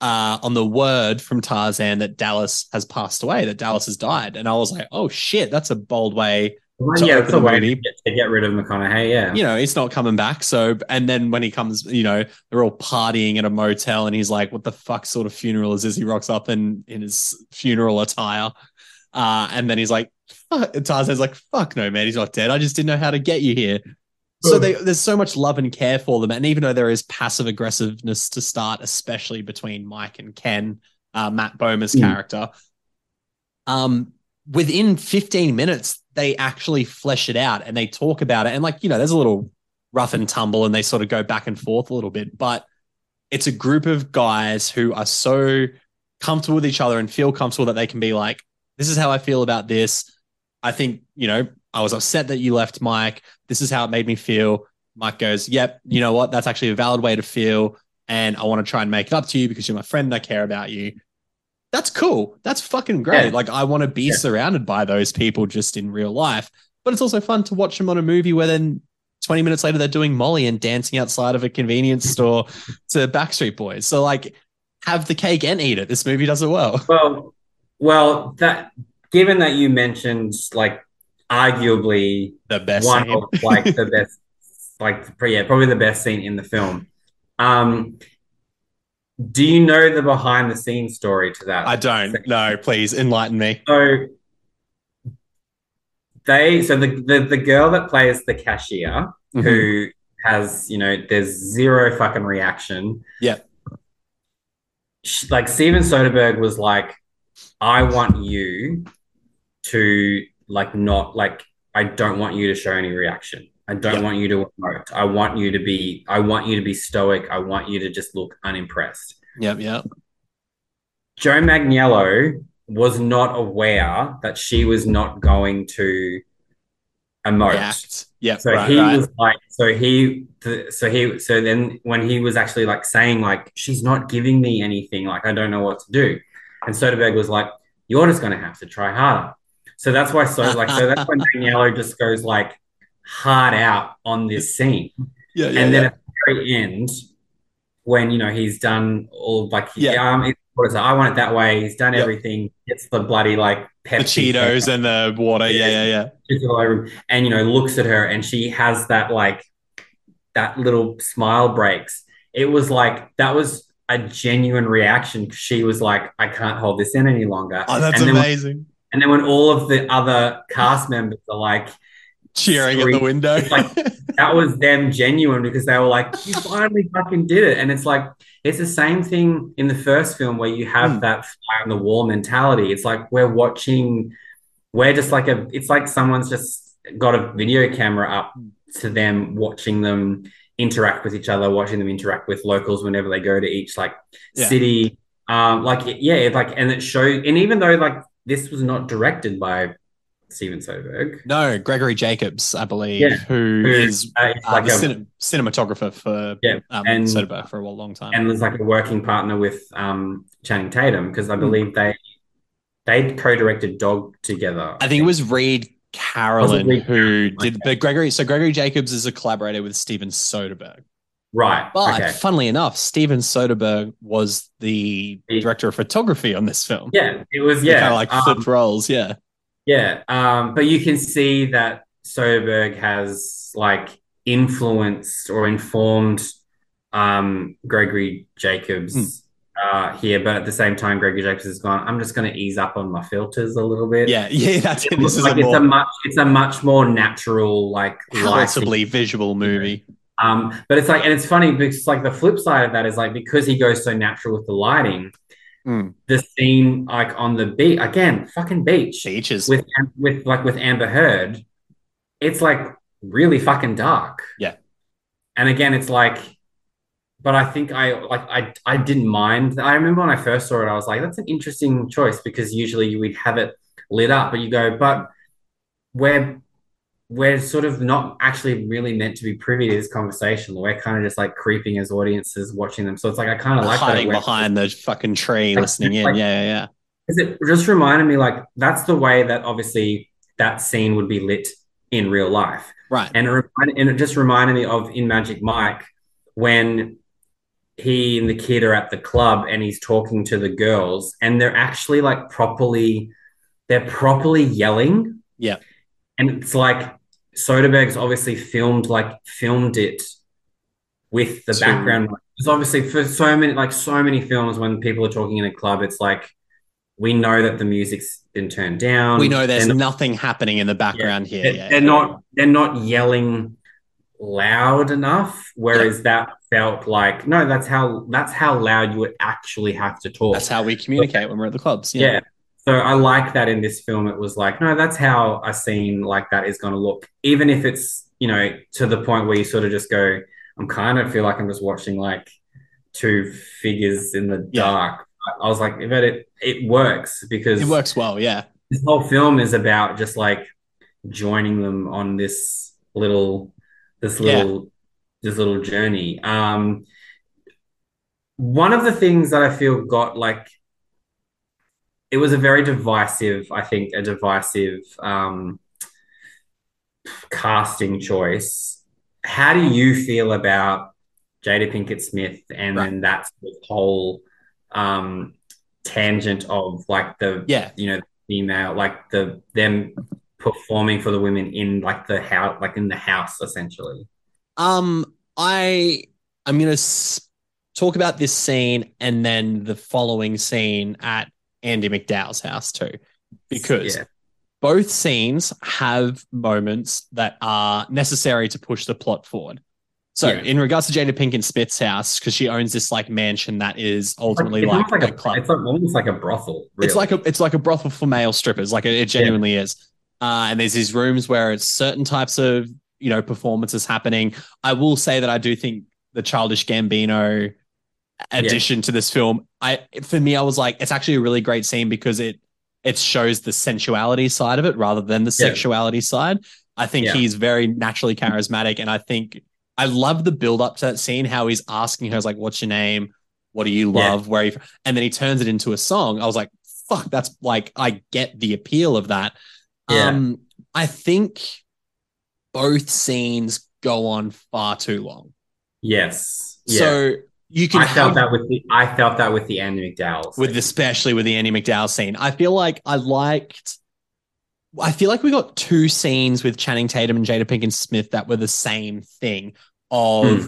uh on the word from Tarzan that Dallas has passed away, that Dallas has died. And I was like, oh shit, that's a bold way. To yeah open it's a the way to movie. get, to get rid of mcconaughey yeah You know, he's not coming back. So and then when he comes, you know, they're all partying at a motel and he's like, what the fuck sort of funeral is this? He rocks up in in his funeral attire. Uh, and then he's like, fuck, Tarzan's like, fuck no, man, he's not dead. I just didn't know how to get you here. So they, there's so much love and care for them. And even though there is passive aggressiveness to start, especially between Mike and Ken, uh, Matt Bomer's Mm. character, um, within 15 minutes, they actually flesh it out and they talk about it. And like, you know, there's a little rough and tumble and they sort of go back and forth a little bit, but it's a group of guys who are so comfortable with each other and feel comfortable that they can be like, this is how I feel about this. I think, you know, I was upset that you left Mike. This is how it made me feel. Mike goes, Yep, you know what? That's actually a valid way to feel. And I want to try and make it up to you because you're my friend and I care about you. That's cool. That's fucking great. Yeah. Like, I want to be Yeah. surrounded by those people just in real life. But it's also fun to watch them on a movie where then 20 minutes later they're doing Molly and dancing outside of a convenience store to Backstreet Boys. So, like, have the cake and eat it. This movie does it well. well well that given that you mentioned like arguably The best. one scene. of like the best like yeah probably the best scene in the film um do you know the behind the scenes story to that I don't. No, please enlighten me. so they so the, the the girl that plays the cashier Mm-hmm. who has you know there's zero fucking reaction Yeah. Sh- like steven soderbergh was like i want you to like not like I don't want you to show any reaction. I don't Yeah. want you to emote. I want you to be I want you to be stoic. I want you to just look unimpressed. Yep, yep. Joe Manganiello was not aware that she was not going to emote. Yep, So right, he right. was like, so he, th- so he, so then when he was actually like saying like, she's not giving me anything, like I don't know what to do, and Soderbergh was like, you're just going to have to try harder. So that's why, so like, so that's when Manganiello just goes like hard out on this scene, yeah, yeah, and then yeah. at the very end, when you know he's done all like, Yeah. yeah, um, it- what is it? I want it that way. He's done Yep. everything. Gets the bloody like the Pepsi Cheetos and the water. Yeah, yeah, yeah. just all over and you know looks at her and she has that like that little smile breaks it was like that was a genuine reaction she was like i can't hold this in any longer Oh, that's and then, amazing. And then when all of the other cast members are like Cheering at the window. Like- that was them genuine because they were like you finally fucking did it and it's like it's the same thing in the first film where you have Hmm. that fly on the wall mentality it's like we're watching we're just like a it's like someone's just got a video camera up to them watching them interact with each other watching them interact with locals whenever they go to each like Yeah. city um like yeah like and it showed and even though like this was not directed by Steven Soderbergh no, Gregory Jacobs, I believe, Yeah. who Who- is uh, uh, like a, cine- cinematographer for Yeah, um, and- Soderbergh for a long time. and was like a working partner with um Channing Tatum because I Hmm. believe they they co-directed Dog together. I think it was Reid Carolin Reid who Carolin, did, but Gregory. So Gregory Jacobs is a collaborator with Steven Soderbergh. Right. But okay. funnily enough, Steven Soderbergh was the director of photography on this film. Yeah, it was yeah. kind of like um, flipped roles. Yeah, Yeah, um, but you can see that Soderbergh has like influenced or informed um, Gregory Jacobs Hmm. uh, here, but at the same time, Gregory Jacobs has gone. I'm just going to ease up on my filters a little bit. yeah, yeah. That's it. This is like a it's a much it's a much more natural like lighting. visual movie. Um, but it's like, and it's funny because like the flip side of that is like because he goes so natural with the lighting, Mm. the scene like on the beach again, fucking beach Beaches. with with like with Amber Heard, it's like really fucking dark. Yeah. And again, it's like, but I think I like I I didn't mind. I remember when I first saw it, I was like, that's an interesting choice because usually we'd have it lit up, but you go, but we're we're sort of not actually really meant to be privy to this conversation. We're kind of just like creeping as audiences watching them. So it's like I kind of like hiding behind the fucking tree, Like, listening in. like- yeah, yeah, yeah. because it just reminded me like that's the way that obviously that scene would be lit in real life. Right. And it, remind- and it just reminded me of in Magic Mike when he and the kid are at the club and he's talking to the girls and they're actually like properly, they're properly yelling. Yeah. And it's like Soderbergh's obviously filmed like filmed it with the To- background. Because obviously for so many like so many films when people are talking in a club, it's like we know that the music's been turned down. we know there's They're nothing happening in the background here. they're, Yeah, they're yeah. not they're not yelling loud enough whereas that felt like no that's how that's how loud you would actually have to talk That's how we communicate when we're at the clubs. yeah. Yeah. so i like that in this film it was like no that's how a scene like that is going to look even if it's you know to the point where you sort of just go i'm kind of feel like i'm just watching like two figures in the Yeah. dark i was like but it it works because It works well. Yeah. this whole film is about just like joining them on this little this Yeah. little this little journey um one of the things that i feel got like it was a very divisive i think a divisive um casting choice how do you feel about jada pinkett smith and Right. then that sort of whole um tangent of like the Yeah. you know female like the them performing for the women in like the house like in the house essentially Um, I I'm gonna s- talk about this scene and then the following scene at Andie MacDowell's house too, because yeah both scenes have moments that are necessary to push the plot forward. So, Yeah. in regards to Jada Pinkett Smith's house, because she owns this like mansion that is ultimately like, like a club. it's like almost like a brothel. Really. It's like a it's like a brothel for male strippers. Like it, it genuinely is. Uh, and there's these rooms where it's certain types of you know performances happening. I will say that I do think the childish Gambino addition to this film. I for me, I was like, it's actually a really great scene because it it shows the sensuality side of it rather than the Yeah. sexuality side. I think Yeah. he's very naturally charismatic, and I think I love the build up to that scene. How he's asking her, like, "What's your name? What do you Yeah. love? Where are you?" from?" And then he turns it into a song. I was like, "Fuck, that's like I get the appeal of that." Yeah. Um, I think both scenes go on far too long. yes. Yeah. You can I felt have that with the I felt that with the Andie MacDowell. with especially with the Andie MacDowell scene. I feel like I liked. I feel like we got two scenes with Channing Tatum and Jada Pinkett Smith that were the same thing. Of Hmm.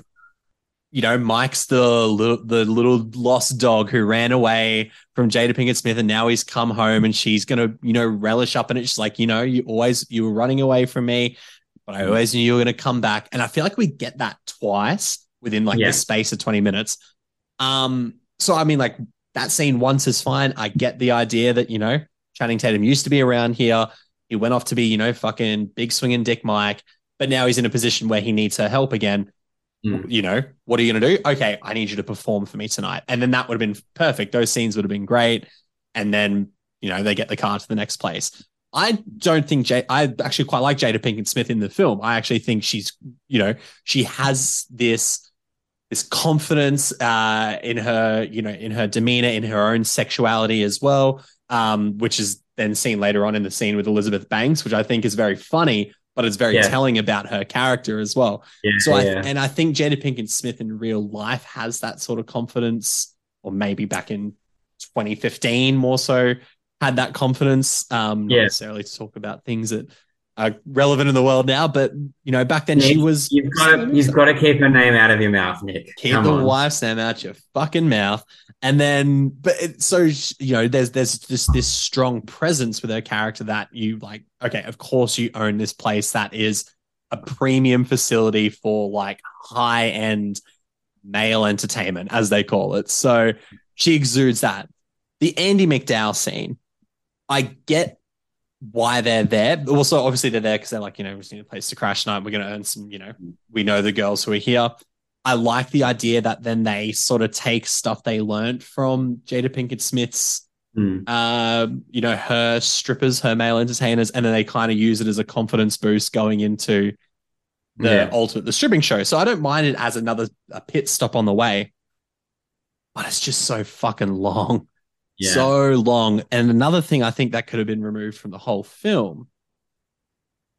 you know, Mike's the little, the little lost dog who ran away from Jada Pinkett Smith, and now he's come home, and she's gonna you know relish up in it. She's like, you know, you always you were running away from me, but I always knew you were gonna come back. And I feel like we get that twice within like Yeah. the space of twenty minutes. Um, so I mean, like that scene once is fine. I get the idea that, you know, Channing Tatum used to be around here. He went off to be, you know, fucking big swinging Dick Mike, but now he's in a position where he needs her help again. Mm. You know, what are you going to do? Okay, I need you to perform for me tonight. And then that would have been perfect. Those scenes would have been great. And then, you know, they get the car to the next place. I don't think Jay, I actually quite like Jada Pinkett Smith in the film. I actually think she's, you know, she has this this confidence uh, in her, you know, in her demeanor, in her own sexuality as well, um, which is then seen later on in the scene with Elizabeth Banks, which I think is very funny, but it's very Yeah. telling about her character as well. Yeah, So I yeah. and I think Jada Pinkett Smith in real life has that sort of confidence, or maybe back in 2015 more so had that confidence. Um, not necessarily to talk about things that are relevant in the world now, but you know, back then she was You've got to you've got to keep her name out of your mouth, Nick. keep Come the on. wife's name out your fucking mouth. And then, but it, so you know, there's there's just this strong presence with her character that you like. Okay, of course you own this place that is a premium facility for like high end male entertainment, as they call it. So she exudes that. The Andie MacDowell scene, I get why they're there. Also, obviously they're there because they're like, you know, we just need a place to crash tonight. We're going to earn some, you know, we know the girls who are here. I like the idea that then they sort of take stuff they learned from Jada Pinkett Smith's, Mm. um, you know, her strippers, her male entertainers, and then they kind of use it as a confidence boost going into the Yeah. ultimate the stripping show. So I don't mind it as another a pit stop on the way, but it's just so fucking long, Yeah. so long. And another thing I think that could have been removed from the whole film.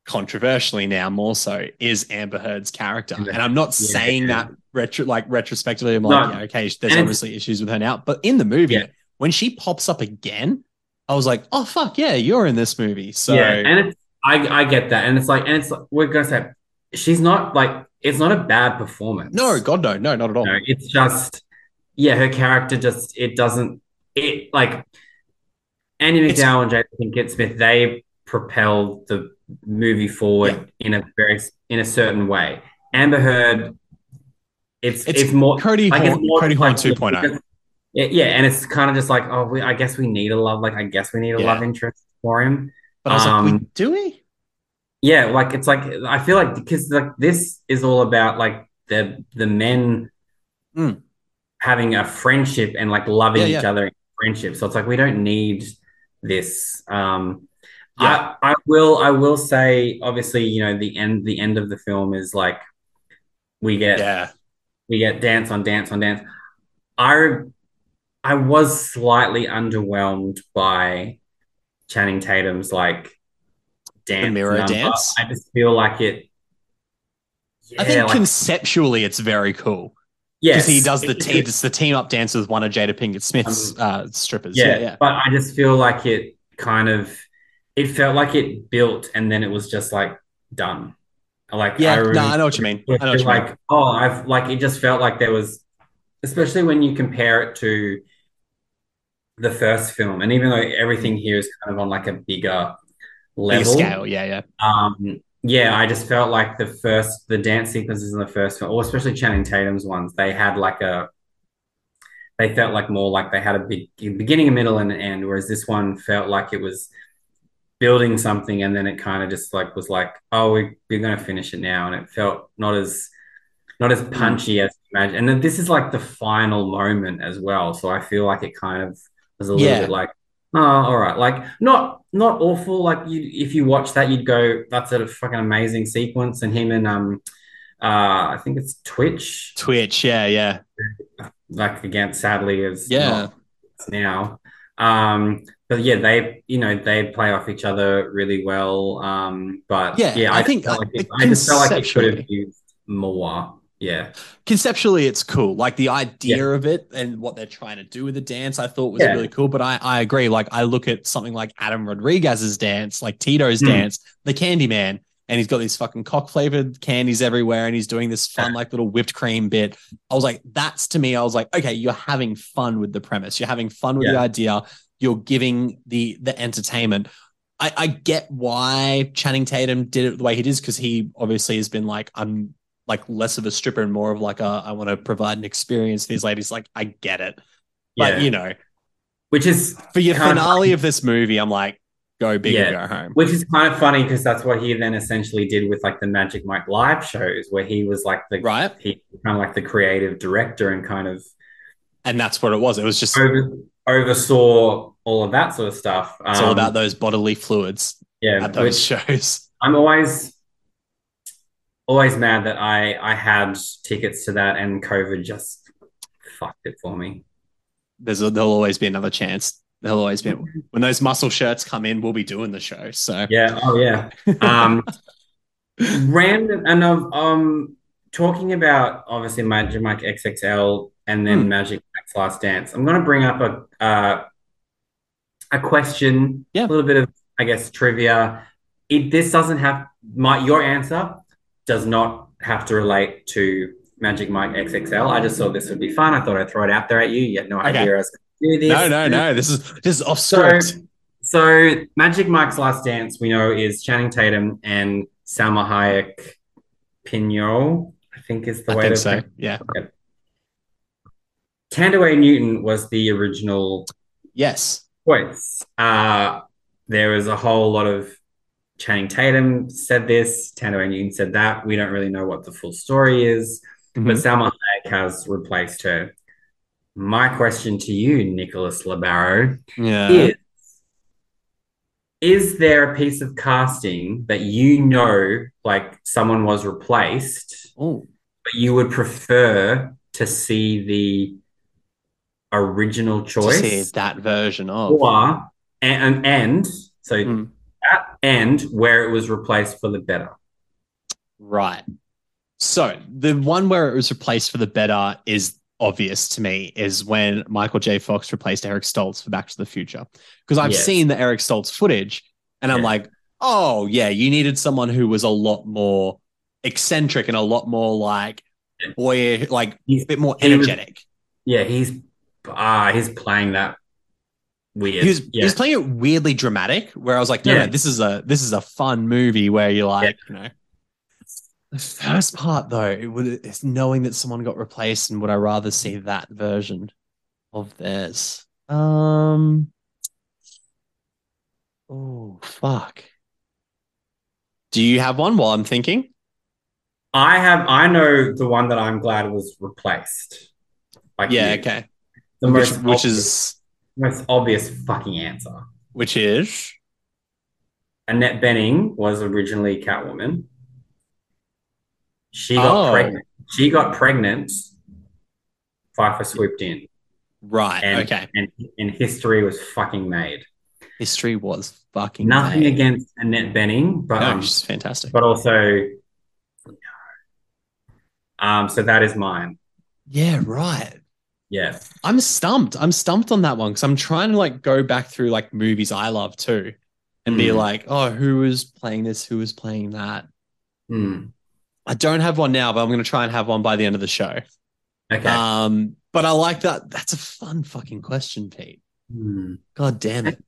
Controversially now, more so is Amber Heard's character, Yeah. and I'm not Yeah. saying that retro like retrospectively. I'm No. like, yeah, okay, there's And obviously issues with her now, but in the movie, when she pops up again, I was like, oh fuck yeah, you're in this movie. So yeah, and it's I I get that, and it's like, and it's like, we're gonna say she's not like it's not a bad performance. no, God no, no, not at all. No, it's just yeah, her character just it doesn't it like Andy It's- McDowell and Jada Pinkett Smith they propel the movie forward in a very in a certain way. Amber Heard, it's It's it's, more Cody like, Horn, more Cody Horn like- 2.0. Yeah, yeah, and it's kind of just like oh, we, I guess we need a love like I guess we need a Yeah. love interest for him. But I was like, we, Um, do we? Yeah, like it's like I feel like because like this is all about like the the men Mm. having a friendship and like loving Yeah, each yeah. other friendship. So it's like we don't need this. Um Yeah. I I will I will say obviously, you know, the end the end of the film is like we get Yeah. we get dance on dance on dance. I I was slightly underwhelmed by Channing Tatum's like dance mirror number. dance? I just feel like it. Yeah, I think like, conceptually it's very cool yes, because he does the It- team. it- It's the team up dance with one of Jada Pinkett Smith's uh, strippers. yeah, Yeah, yeah. but I just feel like it kind of it felt like it built and then it was just like done. Like Yeah, I no, really I know what you mean. I know what you mean. like oh I've like it just felt like there was especially when you compare it to the first film and even though everything here is kind of on like a bigger Bigger level scale. Yeah, yeah. um yeah, I just felt like the first the dance sequences in the first film, or especially Channing Tatum's ones, they had like a they felt like more like they had a big beginning, a middle, and an end. Whereas this one felt like it was building something, and then it kind of just like was like, oh, we, we're going to finish it now, and it felt not as not as mm. punchy as imagine. And then this is like the final moment as well, so I feel like it kind of was a little Yeah. bit like, oh, all right, like not not awful. Like you, if you watch that, you'd go, that's a fucking amazing sequence, and him and um, uh, I think it's Twitch Twitch, yeah, yeah. like again, sadly, is Yeah. now. Um, but yeah, they you know they play off each other really well. Um, but Yeah, yeah, I I, think, like, like it, I just felt like it could have used more. Yeah, conceptually it's cool. Like the idea of it and what they're trying to do with the dance i thought was Yeah. really cool but i i agree. Like i look at something like adam rodriguez's dance like tito's Mm. dance the candy man and he's got these fucking cock flavored candies everywhere and he's doing this fun like little whipped cream bit. I was like that's to me i was like okay you're having fun with the premise. You're having fun with the idea. You're giving the the entertainment. I, I get why Channing Tatum did it the way he did because he obviously has been like, I'm like less of a stripper and more of like a I want to provide an experience for these ladies. Like, I get it. But yeah. you know, which is for your Kind of finale of this movie, I'm like, go big Yeah. or go home. which is kind of funny because that's what he then essentially did with like the Magic Mike live shows, where he was like the Right. he kind of like the creative director and kind of And that's what it was. It was just over, oversaw all of that sort of stuff. it's all Um, about those bodily fluids yeah, at those which- shows. I'm always always mad that I I had tickets to that and COVID just fucked it for me. There's a, there'll always be another chance. There'll always be when those muscle shirts come in, we'll be doing the show. So Yeah. Oh yeah. Um, random and um, um talking about obviously Magic Mike XXL and then Hmm. Magic Mike's Last Dance. I'm going to bring up a uh, a question. Yeah. A little bit of I guess trivia. It this doesn't have my your answer does not have to relate to Magic Mike XXL. I just thought this would be fun. I thought I'd throw it out there at you. You had no Okay. idea I was going to do this. no, no, no. This is this is off So, script. so Magic Mike's Last Dance, we know, is Channing Tatum and Salma Hayek Pignol, I think is the I way think to so. Yeah. Thandiwe Newton was the original Yes. choice. Uh, there was a whole lot of Channing Tatum said this, Thandiwe Newton said that. We don't really know what the full story is, but Mhm. Salma Hayek has replaced her. My question to you, Nicholas Labaro, Yeah. is is there a piece of casting that you know like someone was replaced Oh, but you would prefer to see the original to see choice that version of. or and and so Mm. And where it was replaced for the better Right. So the one where it was replaced for the better is obvious to me is when Michael J. Fox replaced Eric Stoltz for Back to the Future. Because I've Yes. seen the Eric Stoltz footage and I'm Yeah. like, oh, yeah, you needed someone who was a lot more eccentric and a lot more like, boy, like a bit more He was- energetic. yeah he's ah he's playing that weird He was, yeah he was playing it weirdly dramatic, where I was like, no, Yeah. no, this is a this is a fun movie where you're like, you know. The first part though, it would it's knowing that someone got replaced, and would I rather see that version of theirs? Um Oh fuck. Do you have one while I'm thinking? i have i know the one that i'm glad was replaced like Yeah, you. okay. the Which, most which obvious- is most obvious fucking answer. which is Annette Bening was originally Catwoman. She got Oh. pregnant. She got pregnant. Pfeiffer swooped in, right. and okay. and, and history was fucking made. History was fucking Nothing made. against Annette Bening, but No, um, she's fantastic. but also, um, so that is mine. Yeah, right. Yeah, I'm stumped. I'm stumped on that one because I'm trying to like go back through like movies I love too and be Mm. like, oh, who was playing this? Who was playing that? Hmm. I don't have one now, but I'm going to try and have one by the end of the show. okay. Um, but I like that. That's a fun fucking question, Pete. Hmm. God damn it.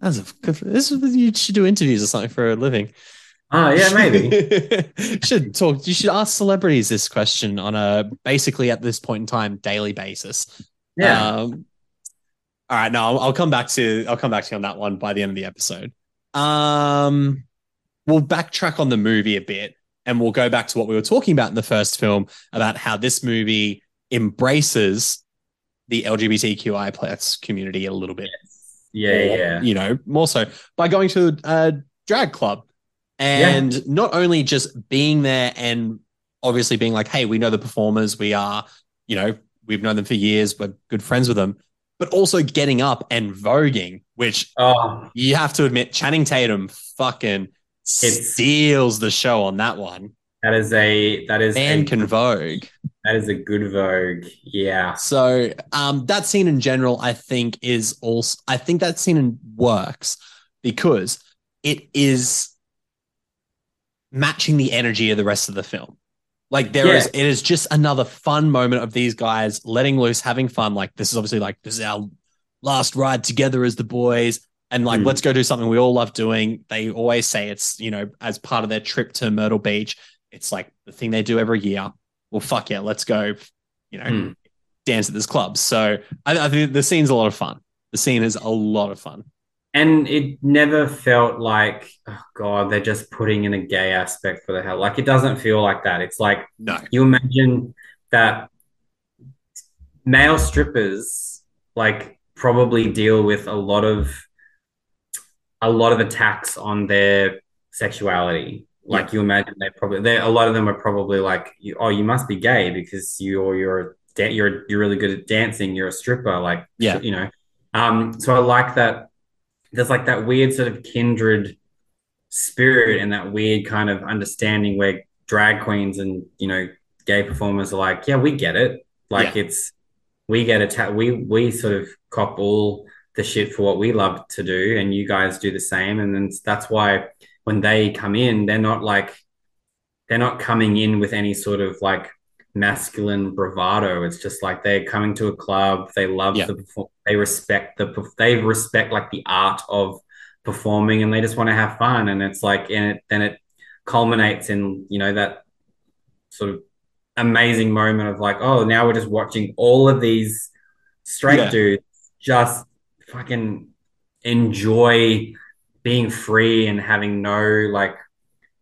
That's a, this is, you should do interviews or something for a living. Oh yeah, maybe. should talk. You should ask celebrities this question on a basically at this point in time daily basis. Yeah. Um, all right. No, I'll, I'll come back to I'll come back to you on that one by the end of the episode. Um, we'll backtrack on the movie a bit, and we'll go back to what we were talking about in the first film about how this movie embraces the LGBTQI plus community a little bit yeah, or, yeah. you know, more so by going to a drag club and not only just being there and obviously being like, hey, we know the performers, we are, you know, we've known them for years, we're good friends with them, but also getting up and voguing, which Oh, you have to admit, Channing Tatum fucking It's- steals the show on that one. that is a that is Man a, can vogue. that is a good Vogue. Yeah. So um, that scene in general, I think, is also I think that scene works because it is matching the energy of the rest of the film. Like there is, Yeah. it is just another fun moment of these guys letting loose, having fun. Like this is obviously like this is our last ride together as the boys, and like Mm. let's go do something we all love doing. They always say it's you know as part of their trip to Myrtle Beach. It's like the thing they do every year. Well, fuck yeah, let's go. You know, Mm. dance at this club. So I, I think the scene's a lot of fun. The scene is a lot of fun. And it never felt like, oh God, they're just putting in a gay aspect for the hell. Like it doesn't feel like that. It's like No. you imagine that male strippers like probably deal with a lot of a lot of attacks on their sexuality. Like you imagine they probably they a lot of them are probably like, oh, you must be gay because you're you're you're you're really good at dancing. You're a stripper, like Yeah. you know. Um, so I like that. There's like that weird sort of kindred spirit and that weird kind of understanding where drag queens and you know gay performers are like, yeah, we get it. Like it's we get attacked. We we sort of cop all the shit for what we love to do, and you guys do the same. And then that's why when they come in, they're not like they're not coming in with any sort of like masculine bravado. It's just like they're coming to a club. They love Yeah. the they respect the they respect like the art of performing, and they just want to have fun. And it's like and it, then it culminates in you know that sort of amazing moment of like, oh, now we're just watching all of these straight Yeah. dudes just fucking enjoy being free and having no like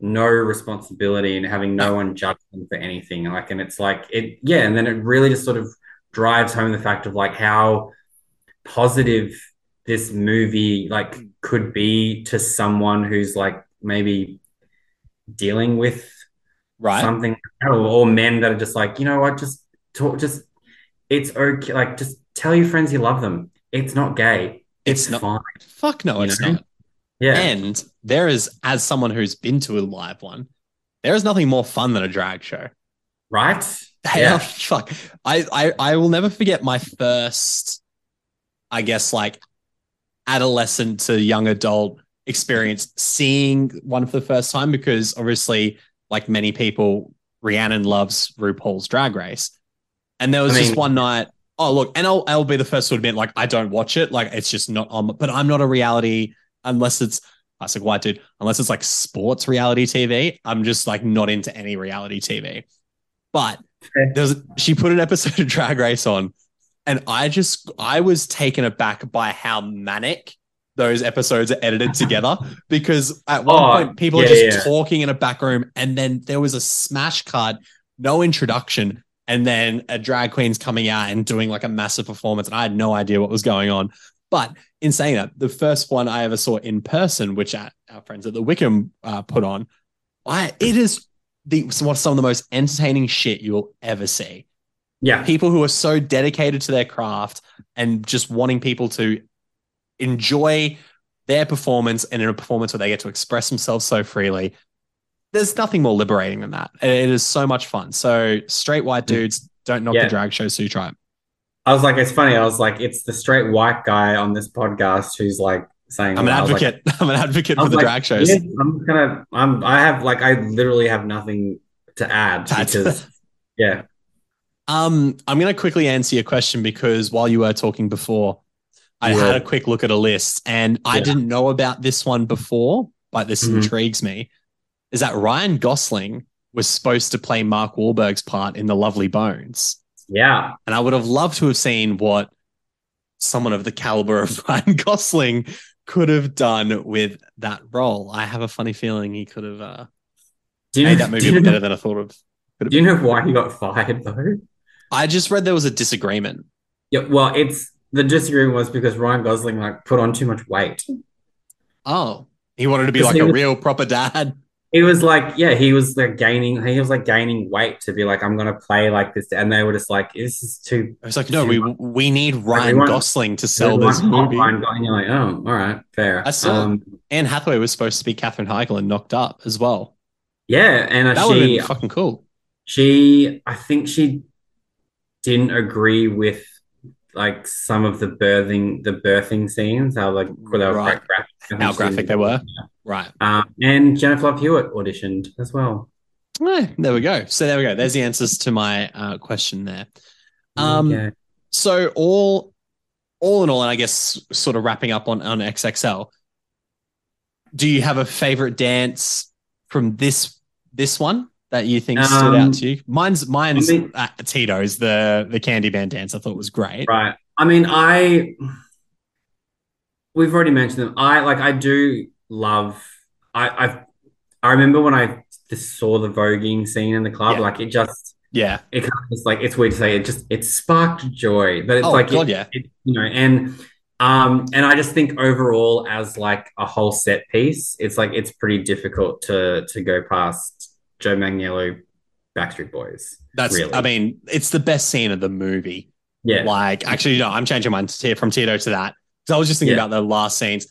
no responsibility and having no one judge them for anything. Like, and it's like it, yeah. And then it really just sort of drives home the fact of like how positive this movie like could be to someone who's like maybe dealing with Right. something or, or men that are just like you know what just talk just it's okay like just tell your friends you love them it's not gay It's it's, not- fine Fuck no, You it's know? not. Yeah And there is, as someone who's been to a live one, there is nothing more fun than a drag show. right Hell, yeah fuck. I, I I will never forget my first, I guess, like adolescent to young adult experience seeing one for the first time because obviously, like many people, Rhiannon loves RuPaul's Drag Race, and there was I just one night. Oh look, and I'll I'll be the first to admit, like I don't watch it, like it's just not on. But I'm not a reality unless it's I classic white dude. Unless it's like sports reality TV, I'm just like not into any reality TV. But there's she put an episode of Drag Race on, and I just I was taken aback by how manic those episodes are edited together because at one Oh, point people are just yeah. talking in a back room and then there was a smash cut, no introduction, and then a drag queen's coming out and doing like a massive performance, and I had no idea what was going on. But in saying that, the first one I ever saw in person, which our, our friends at the Wickham uh, put on, I it is the some some of the most entertaining shit you'll ever see. yeah People who are so dedicated to their craft and just wanting people to enjoy their performance and in a performance where they get to express themselves so freely. There's nothing more liberating than that. It is so much fun. So straight white dudes don't knock Yeah. the drag show, so you try it. I was like it's funny i was like it's the straight white guy on this podcast who's like saying I'm an was like- advocate. I'm an advocate for the like, drag shows. yeah, i'm gonna i'm i have like i literally have nothing to add because yeah Um, I'm to quickly answer your question because while you were talking before, I Yeah. had a quick look at a list and I didn't know about this one before, but this Mhm. intrigues me. is that Ryan Gosling was supposed to play Mark Wahlberg's part in The Lovely Bones. Yeah. And I would have loved to have seen what someone of the caliber of Ryan Gosling could have done with that role. I have a funny feeling he could have uh, Do you made know, that movie look know, better than I thought of. do you know why he got fired though? I just read there was a disagreement. Yeah, well, it's the disagreement was because Ryan Gosling like put on too much weight. Oh, he wanted to be like a was- real proper dad. He was like, yeah, he was like gaining, he was like gaining weight to be like, I'm gonna play like this, and they were just like, this is too. I was like, no, we we need Ryan want- Gosling to sell this movie. Ryan Gosling. You're like, oh, all right, fair. I saw- Um, Anne Hathaway was supposed to be Katherine Heigl and knocked up as well. yeah, and uh, That would she, been fucking cool. she, I think she didn't agree with like some of the birthing, the birthing scenes. How like they Right. graphic. How graphic they were. Right. Um, and Jennifer Love Hewitt auditioned as well. Eh, there we go. So there we go. There's the answers to my uh, question there. Um, Okay. So all, all in all, and I guess sort of wrapping up on on XXL. Do you have a favorite dance from this this one that you think stood Um, out to you? Mine's mine's I mean- uh, Tito's the the Candy Candyman dance. I thought was great. Right. I mean, I we've already mentioned them. I like I do love I I I remember when I just saw the voguing scene in the club, Yeah. like it just Yeah. it kind of just like it's weird to say it just it sparked joy. But it's Oh, like God, it- yeah. it- you know, and um and I just think overall as like a whole set piece, it's like it's pretty difficult to to go past Joe Manganiello Backstreet Boys. That's. Really. I mean, it's the best scene of the movie. Yeah. Like, actually, no, I'm changing mine to, from Tito to that because I was just thinking Yeah. about the last scenes.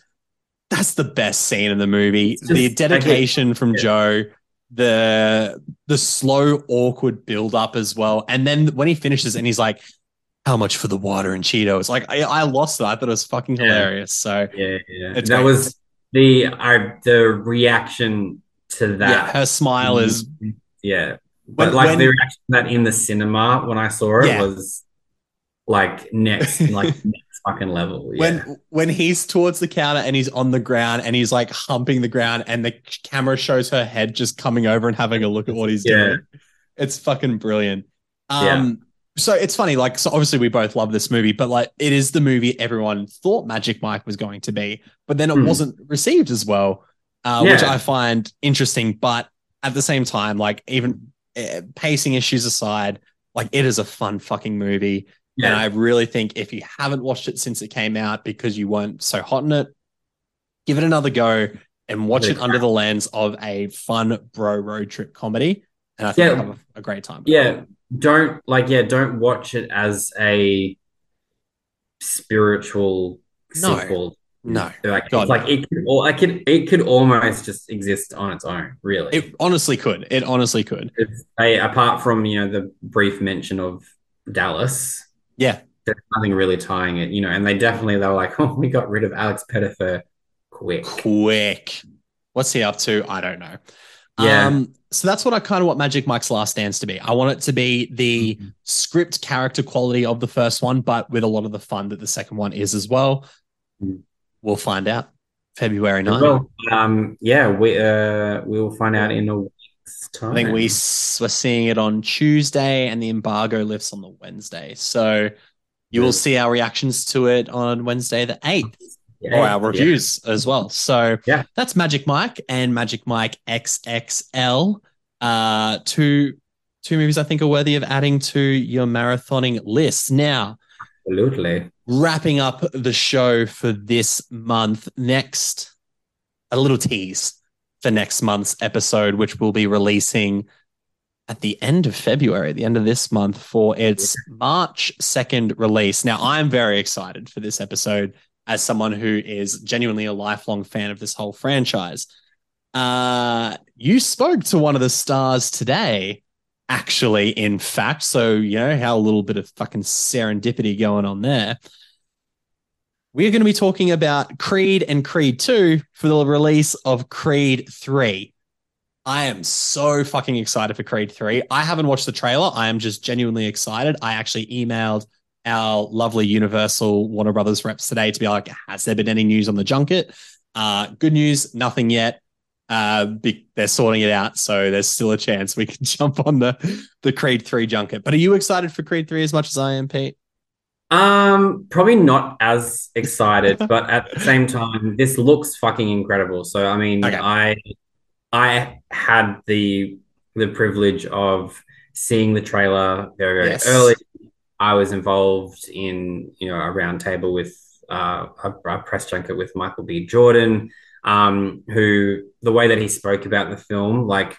That's the best scene in the movie. It's the just- dedication from yeah. Joe, the the slow, awkward build up as well, and then when he finishes and he's like, "How much for the water and Cheetos?" Like, I, I lost that. I thought it was fucking Yeah. hilarious. So Yeah, yeah. That great. was the I the reaction to that. yeah, her smile is yeah. But when- like when- the reaction to that in the cinema when I saw it Yeah. was like next like next fucking level. Yeah. when when he's towards the counter and he's on the ground and he's like humping the ground and the camera shows her head just coming over and having a look at what he's Yeah. doing. It's fucking brilliant. Um so it's funny, like so obviously we both love this movie, but like it is the movie everyone thought Magic Mike was going to be, but then it Hmm. wasn't received as well, uh, which I find interesting. But at the same time, like even uh, pacing issues aside, like it is a fun fucking movie. And yeah. I really think if you haven't watched it since it came out because you weren't so hot in it, give it another go and watch Yeah. it under the lens of a fun bro road trip comedy. And I think Yeah. you'll have a, a great time. yeah. Don't like yeah, don't watch it as a spiritual No. sequel. No. Like God, it's like it could or like it it could almost just exist on its own, really. It honestly could. It honestly could. It's a, apart from you know the brief mention of Dallas, Yeah. there's nothing really tying it, you know. And they definitely they were like, oh, we got rid of Alex Pettyfer quick. Quick. What's he up to? I don't know. Yeah. Um, so that's what I kind of want Magic Mike's Last Dance to be. I want it to be the Mhm. script character quality of the first one, but with a lot of the fun that the second one is as well. Mm. We'll find out February 9th. Well, um, yeah, we uh we will find out in a. I think we s- we're seeing it on Tuesday and the embargo lifts on the Wednesday. So you will see our reactions to it on Wednesday the 8th yeah, or our yeah. reviews as well. So Yeah. that's Magic Mike and Magic Mike XXL. Uh, two two movies I think are worthy of adding to your marathoning list. Now, Absolutely. wrapping up the show for this month. Next, a little tease for next month's episode, which we'll be releasing at the end of February, the end of this month, for its March 2nd release. Now, I'm very excited for this episode as someone who is genuinely a lifelong fan of this whole franchise. Uh, you spoke to one of the stars today, actually, in fact. So, you know, how a little bit of fucking serendipity going on there. We're going to be talking about Creed and Creed 2 for the release of Creed 3. I am so fucking excited for Creed 3. I haven't watched the trailer. I am just genuinely excited. I actually emailed our lovely Universal Warner Brothers reps today to be like, has there been any news on the junket? Uh, good news, nothing yet. Uh, be, they're sorting it out, so there's still a chance we can jump on the the Creed three junket. But are you excited for Creed three as much as I am, Pete? Um, probably not as excited, but at the same time, this looks fucking incredible. So I mean, Okay. I I had the the privilege of seeing the trailer very, very Yes. early. I was involved in, you know, a roundtable with uh, a, a press junket with Michael B. Jordan, um, who the way that he spoke about the film, like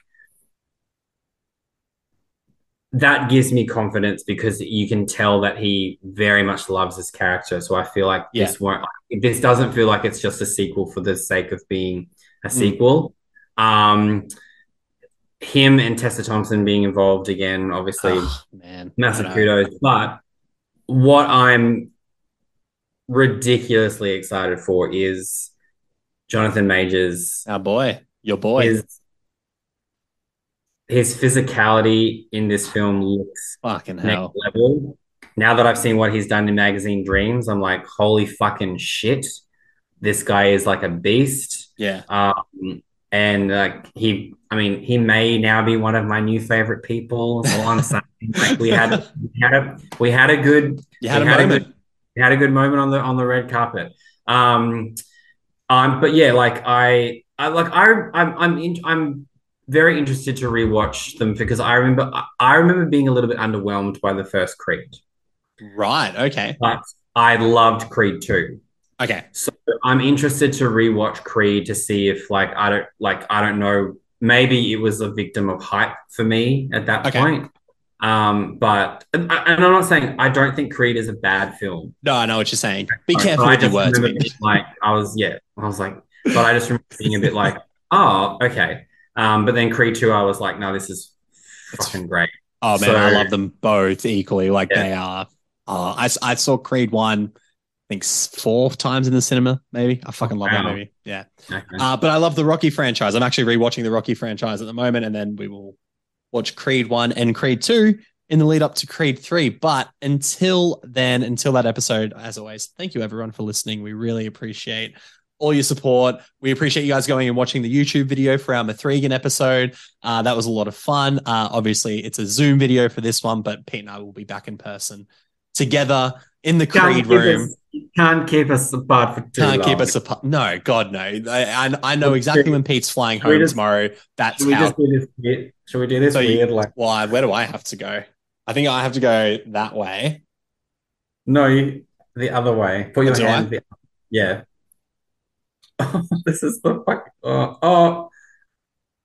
that gives me confidence because you can tell that he very much loves his character. So I feel like Yeah. this won't, this doesn't feel like it's just a sequel for the sake of being a Mm. sequel. Um, him and Tessa Thompson being involved again, obviously, Oh, man, massive kudos. But what I'm ridiculously excited for is Jonathan Majors Our boy, your boy. his his physicality in this film looks Fucking hell. level. Now that I've seen what he's done in Magazine Dreams, I'm like, holy fucking shit. This guy is like a beast. Yeah. Um, and like he, I mean, he may now be one of my new favorite people. All I'm saying. Like we had, we had a, we had a good, You had a we had a good- we had a good moment on the on the red carpet. Um, um, but yeah, like I, I like I, I'm, I'm, in, I'm very interested to rewatch them because I remember, I- I remember being a little bit underwhelmed by the first Creed, Right. Okay. but I loved Creed two. Okay. So I'm interested to rewatch Creed to see if like I don't like I don't know maybe it was a victim of hype for me at that Okay. point. Um, but and, and I'm not saying I don't think Creed is a bad film. No, I know what you're saying. Be But careful I with your words, like I was yeah I was like but I just remember being a bit like oh okay. Um, but then Creed two I was like no this is fucking great. Oh man, I love them both equally. Like Yeah. they are. Uh, I I saw Creed one, I think four times in the cinema. Maybe I fucking love that Wow. movie. Yeah. Okay. Uh, but I love the Rocky franchise. I'm actually rewatching the Rocky franchise at the moment, and then we will watch Creed one and Creed two in the lead up to Creed three. But until then, until that episode, as always, thank you everyone for listening. We really appreciate all your support. We appreciate you guys going and watching the YouTube video for our Mithrigan episode. Uh, that was a lot of fun. Uh, obviously, it's a Zoom video for this one, but Pete and I will be back in person together in the Can't Creed room. us- can't keep us apart for too Can't long. keep us apart. No, God, no. I, I, I know exactly when Pete's flying home just- tomorrow. That's Should we how. just do this? Should we do this So you- weird like? Why? Where do I have to go? I think I have to go that way. No, you, the other way. Put your Do hand. The, yeah. this is the fuck. Oh, oh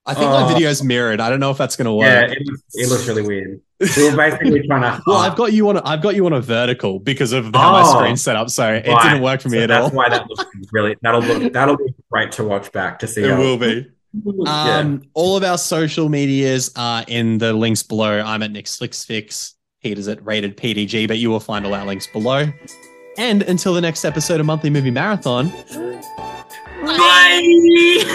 I think my uh, Oh. video's mirrored. I don't know if that's going to work. yeah. It looks, it looks really weird. We were basically trying to. well, I've got you on. A, I've got you on a vertical because of how my screen screen's set up, so it Right. didn't work for me So at that's all. That's why that looks really. That'll look. That'll be great to watch back to see. It how- will be. yeah. Um, all of our social medias are in the links below. I'm at Nick's Flicks Fix. Peter's at Rated PDG, but you will find all our links below. And until the next episode of Monthly Movie Marathon, 对